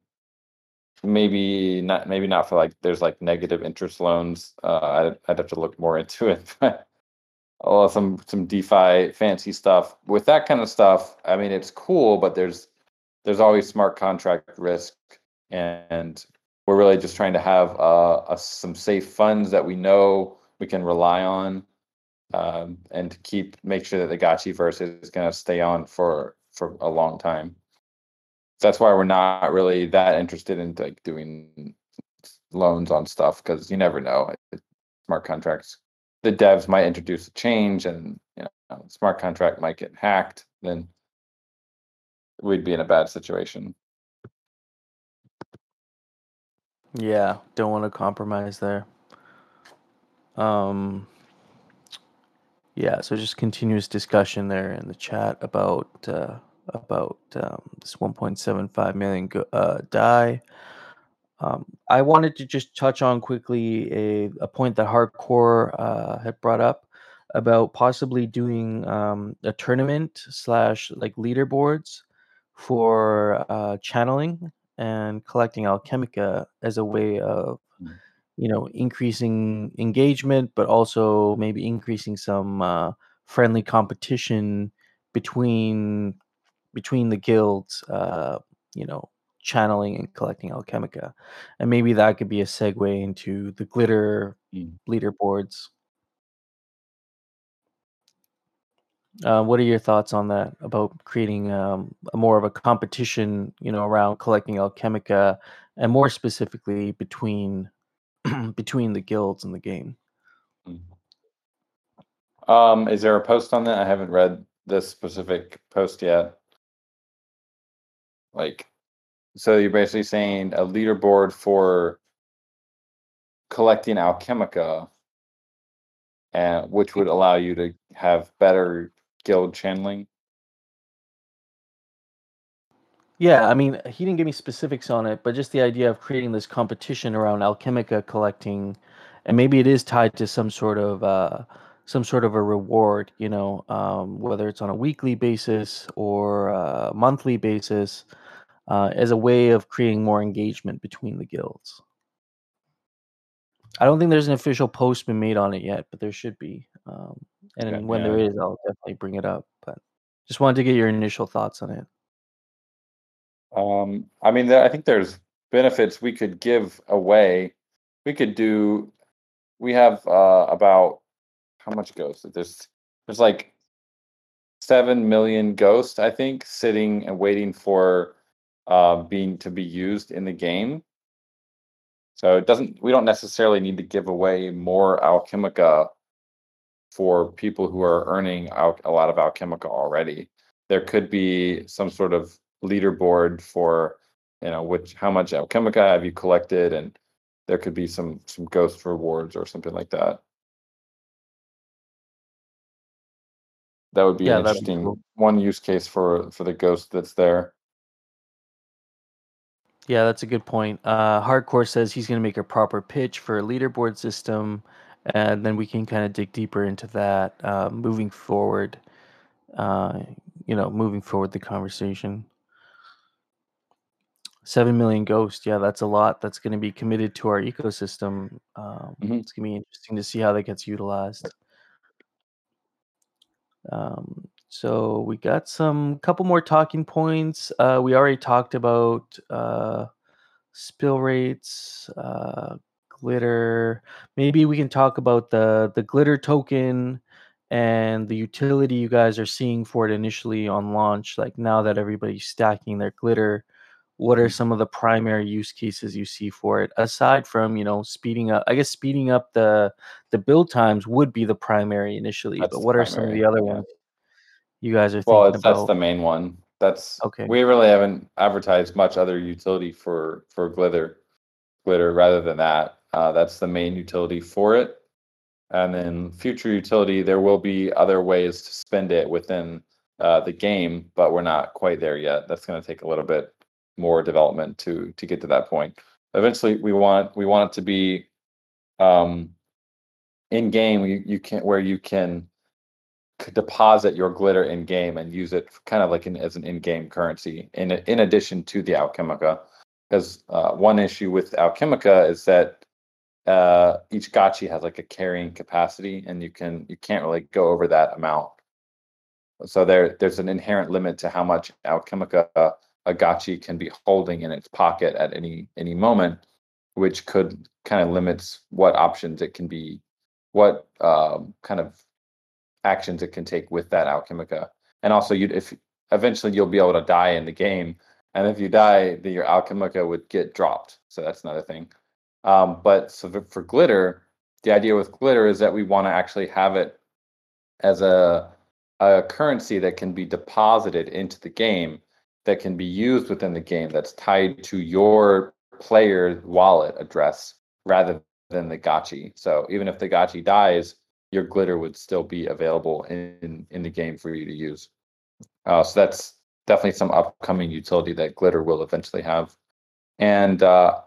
maybe not maybe not for like there's like negative interest loans uh i'd, I'd have to look more into it but oh some some defi fancy stuff. With that kind of stuff i mean it's cool but there's there's always smart contract risk and we're really just trying to have uh a, some safe funds that we know we can rely on um, and keep make sure that the Gotchiverse is going to stay on for for a long time. That's why we're not really that interested in like doing loans on stuff because you never know. Smart contracts, the devs might introduce a change, and you know, smart contract might get hacked. Then we'd be in a bad situation. yeah, don't want to compromise there. Um, yeah, so just continuous discussion there in the chat about uh, about um, this 1.75 million go- uh, DAI. Um, I wanted to just touch on quickly a, a point that Hardcore uh, had brought up about possibly doing um, a tournament slash like leaderboards for uh, channeling and collecting alchemica as a way of Mm. You know increasing engagement but also maybe increasing some uh, friendly competition between between the guilds uh, you know channeling and collecting alchemica and maybe that could be a segue into the glitter Mm. leaderboards uh, what are your thoughts on that about creating um, a more of a competition you know around collecting alchemica and more specifically between between the guilds and the game Um, is there a post on that? I haven't read this specific post yet. Like, so you're basically saying a leaderboard for collecting alchemica, and which would allow you to have better guild channeling. Yeah, I mean, he didn't give me specifics on it, but just the idea of creating this competition around Alchemica collecting, and maybe it is tied to some sort of uh, some sort of a reward, you know, um, whether it's on a weekly basis or a monthly basis, uh, as a way of creating more engagement between the guilds. I don't think there's an official post been made on it yet, but there should be. Um, and Okay, when there yeah. is, I'll definitely bring it up. But just wanted to get your initial thoughts on it. Um, I mean, I think there's benefits we could give away. We could do. We have uh, about how much ghost? There's there's like seven million ghosts, I think, sitting and waiting for uh, being to be used in the game. So it doesn't. We don't necessarily need to give away more alchemica for people who are earning a lot of alchemica already. There could be some sort of leaderboard for you know which how much alchemica have you collected and there could be some some ghost rewards or something like that that would be Yeah, an that'd be interesting cool. one use case for for the ghost that's there Yeah, that's a good point. Uh, Hardcore says he's going to make a proper pitch for a leaderboard system, and then we can kind of dig deeper into that uh, moving forward. Uh, you know, moving forward the conversation. Seven million ghosts. Yeah, that's a lot. That's going to be committed to our ecosystem. Um, Mhm. It's going to be interesting to see how that gets utilized. Um, so we got some couple more talking points. Uh, we already talked about uh, spill rates, uh, glitter. Maybe we can talk about the the glitter token and the utility you guys are seeing for it initially on launch. Like now that everybody's stacking their glitter, what are Mhm. some of the primary use cases you see for it aside from you know speeding up? I guess speeding up the the build times would be the primary initially, That's but what are some of the other yeah. ones you guys are well it's that's the main one that's Okay. we really haven't advertised much other utility for for glitter glitter rather than that uh, that's the main utility for it and then future utility there will be other ways to spend it within uh, the game but we're not quite there yet that's going to take a little bit more development to to get to that point. Eventually we want we want it to be um in game you, you can where you can deposit your glitter in game and use it kind of like an, as an in-game currency in in addition to the alchemica. Because uh, one issue with alchemica is that uh, each gotchi has like a carrying capacity and you can you can't really go over that amount. So there there's an inherent limit to how much alchemica a gotchi can be holding in its pocket at any any moment which could kind of limits what options it can be what um, kind of actions it can take with that alchemica. And also you if eventually you'll be able to die in the game and if you die then your alchemica would get dropped. So that's another thing. Um, but so for, for glitter the idea with glitter is that we want to actually have it as a a currency that can be deposited into the game that can be used within the game that's tied to your player wallet address rather than the gotchi so even if the gotchi dies your glitter would still be available in in the game for you to use. Uh, so that's definitely some upcoming utility that glitter will eventually have. And uh,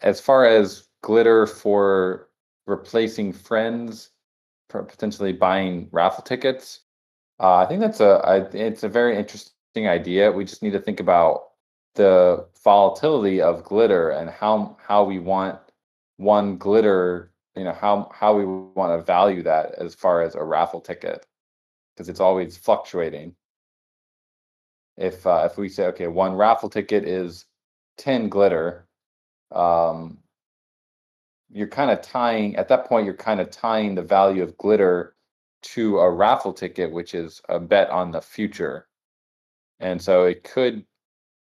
as far as glitter for replacing friends, for potentially buying raffle tickets, uh, I think that's a it's a very interesting idea. We just need to think about the volatility of glitter and how how we want one glitter you know how how we want to value that as far as a raffle ticket because it's always fluctuating if uh, if we say okay one raffle ticket is 10 glitter, um, you're kind of tying at that point you're kind of tying the value of glitter to a raffle ticket which is a bet on the future and so it could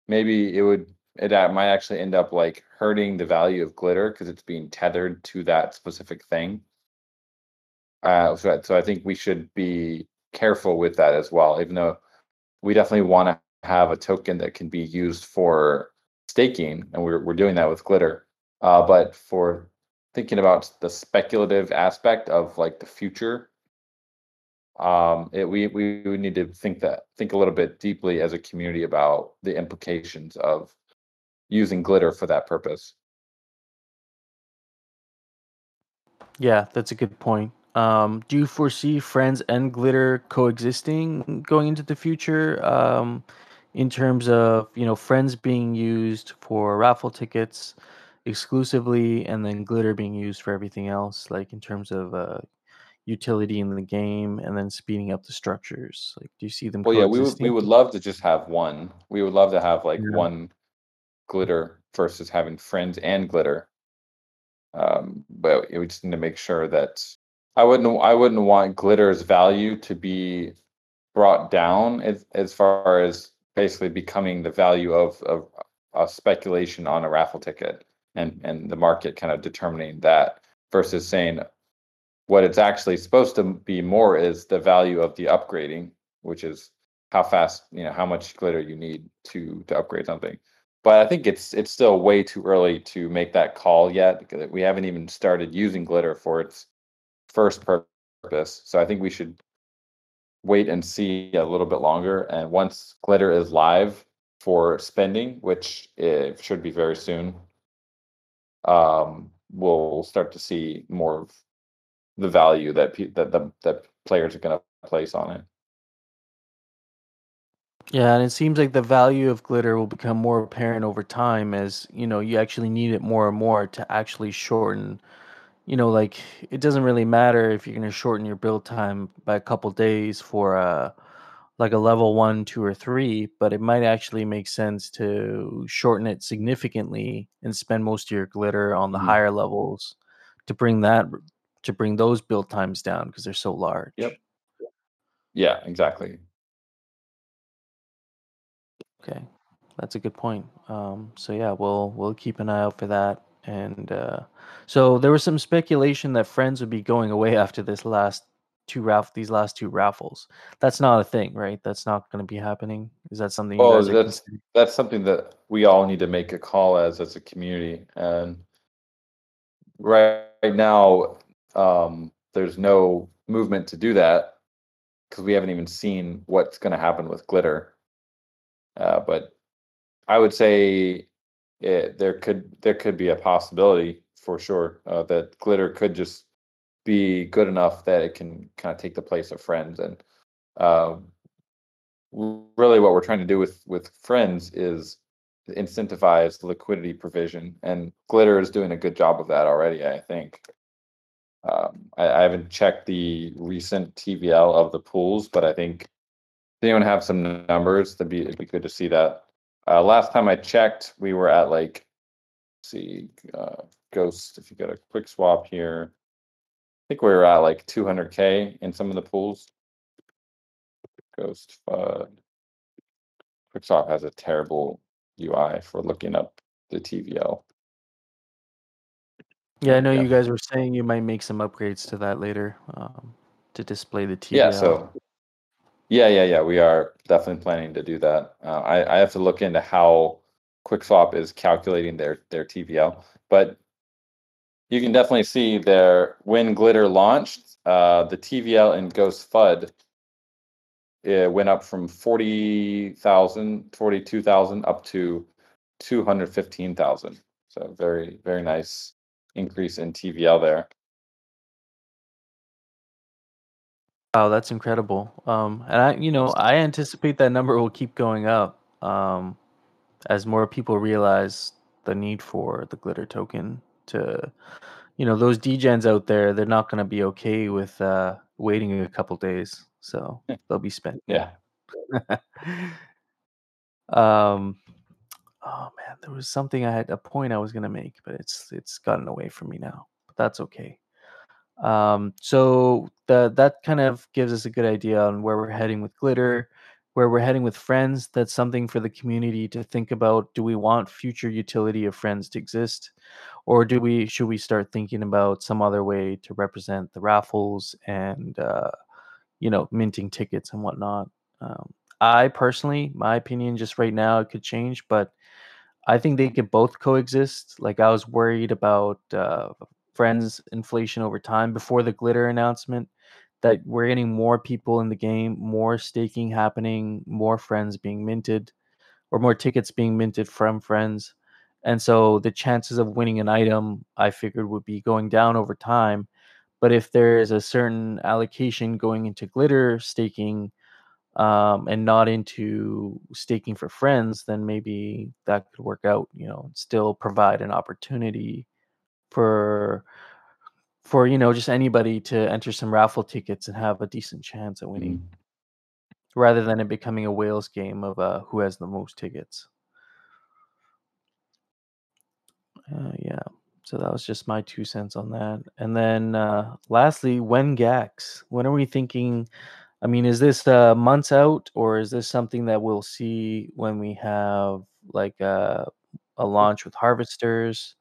maybe it would it might actually end up like hurting the value of glitter because it's being tethered to that specific thing. Uh, so, so i think we should be careful with that as well even though we definitely want to have a token that can be used for staking and we're, we're doing that with glitter. Uh, but for thinking about the speculative aspect of like the future um it, we we would need to think that think a little bit deeply as a community about the implications of using glitter for that purpose Yeah, that's a good point. Um, do you foresee friends and glitter coexisting going into the future? Um, in terms of you know friends being used for raffle tickets exclusively, and then glitter being used for everything else, like in terms of uh, utility in the game, and then speeding up the structures. Like, do you see them well yeah we would we would love to just have one we would love to have like Yeah. one glitter versus having friends and glitter um but we just need to make sure that i wouldn't i wouldn't want glitter's value to be brought down as, as far as basically becoming the value of, of a speculation on a raffle ticket and and the market kind of determining that versus saying what it's actually supposed to be more is the value of the upgrading which is how fast you know how much glitter you need to to upgrade something but i think it's it's still way too early to make that call yet we haven't even started using glitter for its first purpose so i think we should wait and see a little bit longer. And once glitter is live for spending, which it should be very soon, um, we'll start to see more of the value that pe- that the that players are going to place on it. Yeah, and it seems like the value of glitter will become more apparent over time as, you know, you actually need it more and more to actually shorten, you know, like it doesn't really matter if you're going to shorten your build time by a couple days for uh like a level 1, 2 or 3, but it might actually make sense to shorten it significantly and spend most of your glitter on the Mhm. higher levels to bring that to bring those build times down because they're so large. Yep. Yeah, exactly. Okay, that's a good point. Um, so yeah, we'll we'll keep an eye out for that. And uh, so there was some speculation that friends would be going away after this last two raff these last two raffles. That's not a thing, right? That's not going to be happening. Is that something you Oh, guys that's that's something that we all need to make a call as as a community. And right, right now, um, there's no movement to do that because we haven't even seen what's going to happen with glitter. Uh, but I would say it, there could there could be a possibility for sure uh, that glitter could just be good enough that it can kind of take the place of friends and um, really what we're trying to do with with friends is incentivize liquidity provision and glitter is doing a good job of that already i think um, I, I haven't checked the recent tvl of the pools but i think anyone have some numbers that'd be, it'd be good to see that uh, last time i checked we were at like see uh, ghost if you got a Quickswap here i think we were at like 200k in some of the pools Ghost FUD. Quickswap has a terrible UI for looking up the TVL. Yeah, I know Yeah. you guys were saying you might make some upgrades to that later um, to display the TVL. Yeah, so yeah, yeah, yeah. We are definitely planning to do that. Uh, I, I have to look into how Quickswap is calculating their their TVL, but you can definitely see there when Glitter launched, uh, the TVL in Ghost FUD it went up from 40,000, 42,000 up to 215,000. So very, very nice increase in TVL there. Wow, that's incredible. Um, and I, you know, I anticipate that number will keep going up um, as more people realize the need for the glitter token. To, you know, those DGens out there, they're not going to be okay with uh, waiting a couple days, so they'll be spent. Yeah. um, oh man, there was something I had a point I was gonna make, but it's it's gotten away from me now. But that's okay. Um, so the that kind of gives us a good idea on where we're heading with glitter, where we're heading with friends. That's something for the community to think about. Do we want future utility of friends to exist, or do we should we start thinking about some other way to represent the raffles and uh, you know minting tickets and whatnot? Um, I personally, my opinion, just right now, it could change, but I think they could both coexist. Like I was worried about uh, friends inflation over time before the glitter announcement that we're getting more people in the game, more staking happening, more friends being minted, or more tickets being minted from friends. And so the chances of winning an item, I figured, would be going down over time. But if there is a certain allocation going into glitter staking um, and not into staking for friends, then maybe that could work out, you know, still provide an opportunity for for you know just anybody to enter some raffle tickets and have a decent chance at winning Mm. rather than it becoming a whales game of uh, who has the most tickets. Uh, yeah so that was just my two cents on that. And then uh, lastly when gax. When are we thinking i mean is this uh, months out or is this something that we'll see when we have like uh, a launch with harvesters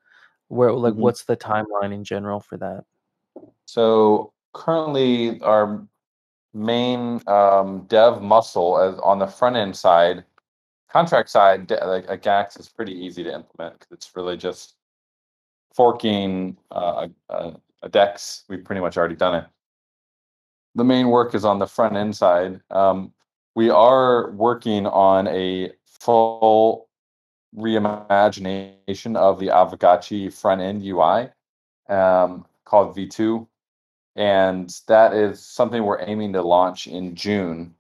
where like Mhm. what's the timeline in general for that So currently, our main um, dev muscle as on the front end side, contract side, de- like a GAX is pretty easy to implement because it's really just forking uh, a, a, a DEX. We've pretty much already done it. The main work is on the front end side. Um, we are working on a full reimagination of the Aavegotchi front end UI um, called V2 and that is something we're aiming to launch in June.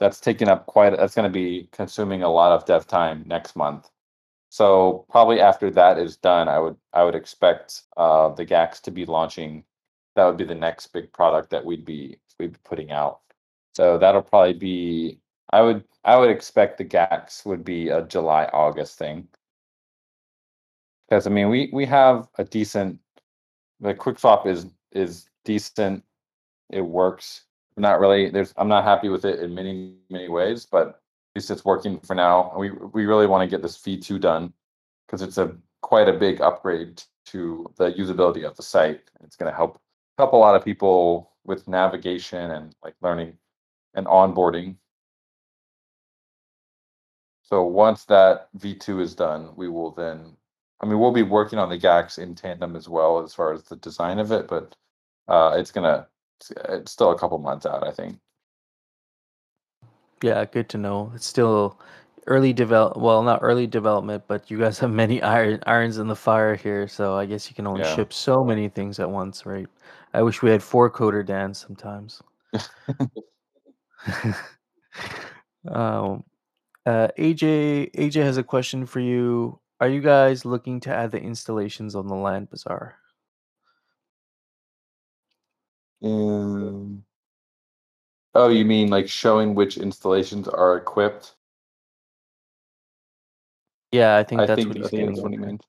That's taking up quite. That's going to be consuming a lot of dev time next month. So probably after that is done, I would I would expect uh, the GAX to be launching. That would be the next big product that we'd be we'd be putting out. So that'll probably be. I would I would expect the GAX would be a July August thing. Because I mean we we have a decent. The Quickswap is is decent. It works. Not really. There's. I'm not happy with it in many many ways, but at least it's working for now. We we really want to get this V2 done because it's a quite a big upgrade to the usability of the site. It's going to help help a lot of people with navigation and like learning and onboarding. So once that V2 is done, we will then. I mean, we'll be working on the GAX in tandem as well as far as the design of it, but uh, it's gonna. It's, still a couple months out, I think. Yeah, good to know. It's still early develop. Well, not early development, but you guys have many iron irons in the fire here. So I guess you can only Yeah. ship so many things at once, right? I wish we had four coder Dan sometimes. um, uh, AJ AJ has a question for you. Are you guys looking to add the installations on the Land Bazaar? Um, oh, you mean like showing which installations are equipped? Yeah, I think I that's think what I he's think that's what he at.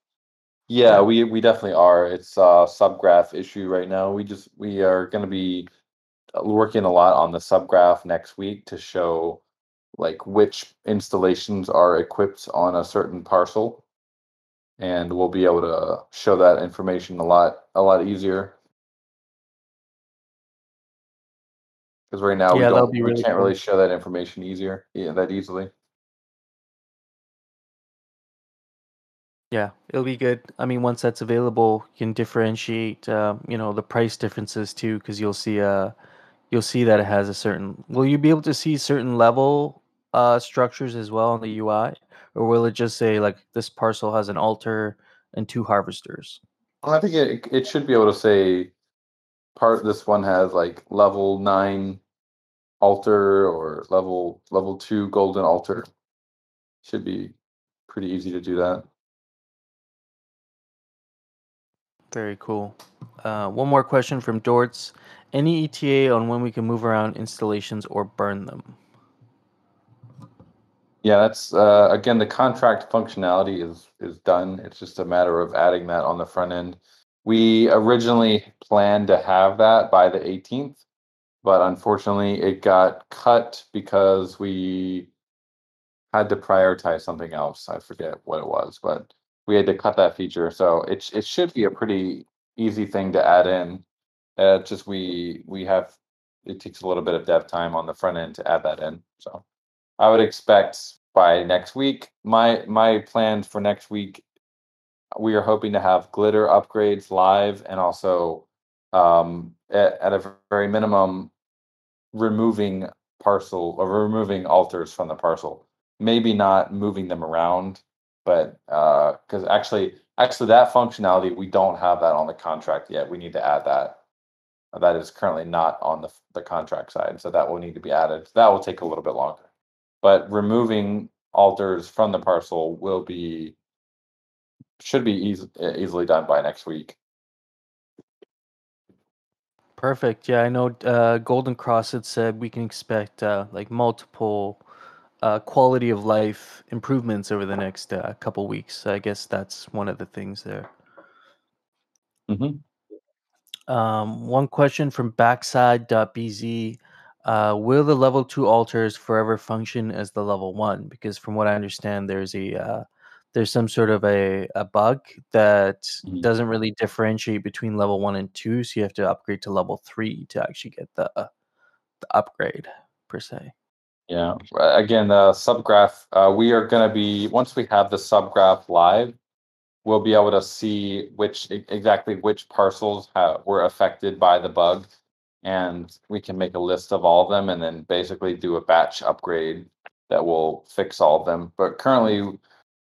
Yeah, we we definitely are. It's a subgraph issue right now. We just we are going to be uh, working a lot on the subgraph next week to show like which installations are equipped on a certain parcel, and we'll be able to show that information a lot a lot easier. Because right now we Yeah, that'll don't be we can't cool. really show that information easier yeah, that easily. Yeah, it'll be good. I mean, once that's available, you can differentiate, um, you know, the price differences too, because you'll see, uh, you'll see that it has a certain. Will you be able to see certain level uh structures as well on the UI, or will it just say like this parcel has an altar and two harvesters? Well, I think it it should be able to say part this one has like level nine altar or level level two golden altar. Should be pretty easy to do that. Very cool. Uh, one more question from Dortz. Any ETA on when we can move around installations or burn them? Yeah, that's uh, again the contract functionality is is done. It's just a matter of adding that on the front end. We originally planned to have that by the 18th, but unfortunately it got cut because we had to prioritize something else. I forget what it was, but we had to cut that feature. So it it should be a pretty easy thing to add in. Uh, just we we have it takes a little bit of dev time on the front end to add that in. So I would expect by next week. My my plans for next week, we are hoping to have glitter upgrades live and also um, at, at a very minimum removing parcel or removing altars from the parcel. Maybe not moving them around, but because uh, actually actually that functionality we don't have that on the contract yet. We need to add that. That is currently not on the the contract side, so that will need to be added. That will take a little bit longer but removing altars from the parcel will be should be easy, easily done by next week. Perfect. Yeah, I know uh, Golden Cross had said we can expect uh, like multiple uh, quality of life improvements over the next uh, couple weeks. I guess that's one of the things there. Mm-hmm. Um, one question from backside.bz uh, will the level two altars forever function as the level one? Because from what I understand, there's a uh, there's some sort of a, a bug that Mhm. doesn't really differentiate between level one and two, so you have to upgrade to level three to actually get the the upgrade per se. Yeah. Again, the subgraph, uh, we are gonna be, once we have the subgraph live, we'll be able to see which, exactly which parcels ha were affected by the bug. And we can make a list of all of them and then basically do a batch upgrade that will fix all of them. But currently,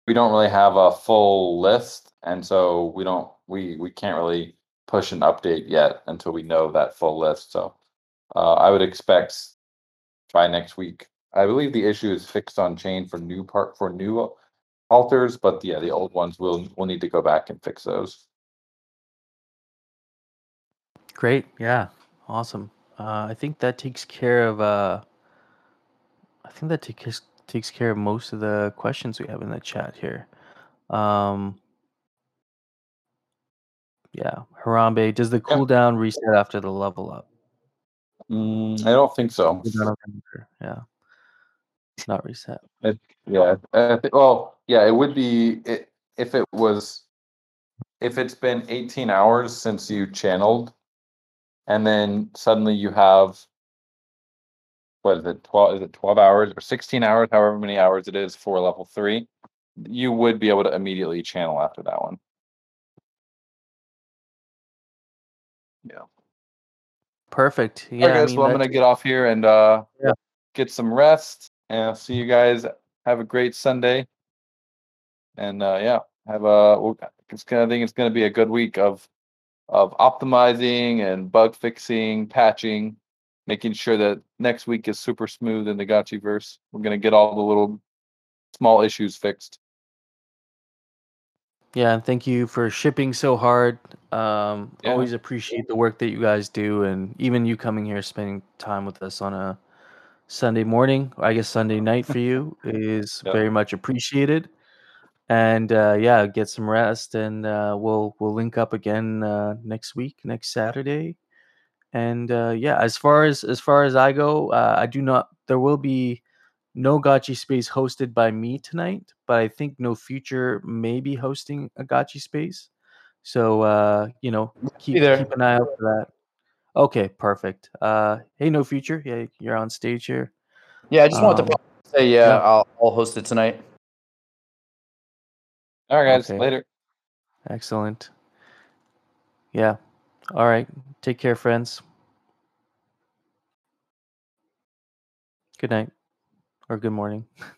we don't really have a full list, and so we don't, we, we can't really push an update yet until we know that full list, so. Uh, I would expect by next week. I believe the issue is fixed on chain for new part, for new altars, but yeah, the old ones will, will need to go back and fix those. Great. Yeah. Awesome. Uh, I think that takes care of. Uh, I think that takes takes care of most of the questions we have in the chat here. Um, yeah, Harambe, does the Yeah. cooldown reset after the level up? Mm, I don't think so. Cooldown of Ember, Yeah, not reset. Yeah, I thi- well, yeah, it would be, it, if it was, if it's been eighteen hours since you channeled. And then suddenly you have. What is it, twelve, is it twelve hours or sixteen hours, however many hours it is for level three? You would be able to immediately channel after that one. Yeah. Perfect. Yeah, Yeah, I guys, mean, well, I'm gonna get off here and uh Yeah. get some rest and I'll see you guys. Have a great Sunday. And uh yeah, have a it's gonna I think it's gonna be a good week of of optimizing and bug fixing, patching, making sure that next week is super smooth in the Gotchiverse. We're gonna get all the little small issues fixed. Yeah, and thank you for shipping so hard. Um, Yeah. Always appreciate the work that you guys do, and even you coming here, spending time with us on a Sunday morning, I guess Sunday night for you is Yep. very much appreciated. And uh, yeah, get some rest, and uh, we'll we'll link up again uh, next week, next Saturday. And uh, yeah, as far as as far as I go, uh, I do not. There will be no Gotchi space hosted by me tonight, but I think no future may be hosting a Gotchi space. So uh, you know, keep keep an eye out for that. Okay, perfect. Uh, hey, no future. Yeah, you're on stage here. Yeah, I just wanted Um, to say, yeah, yeah. I'll, I'll host it tonight. All right, guys, Okay. later. Excellent. Yeah. All right. Take care, friends. Good night or good morning.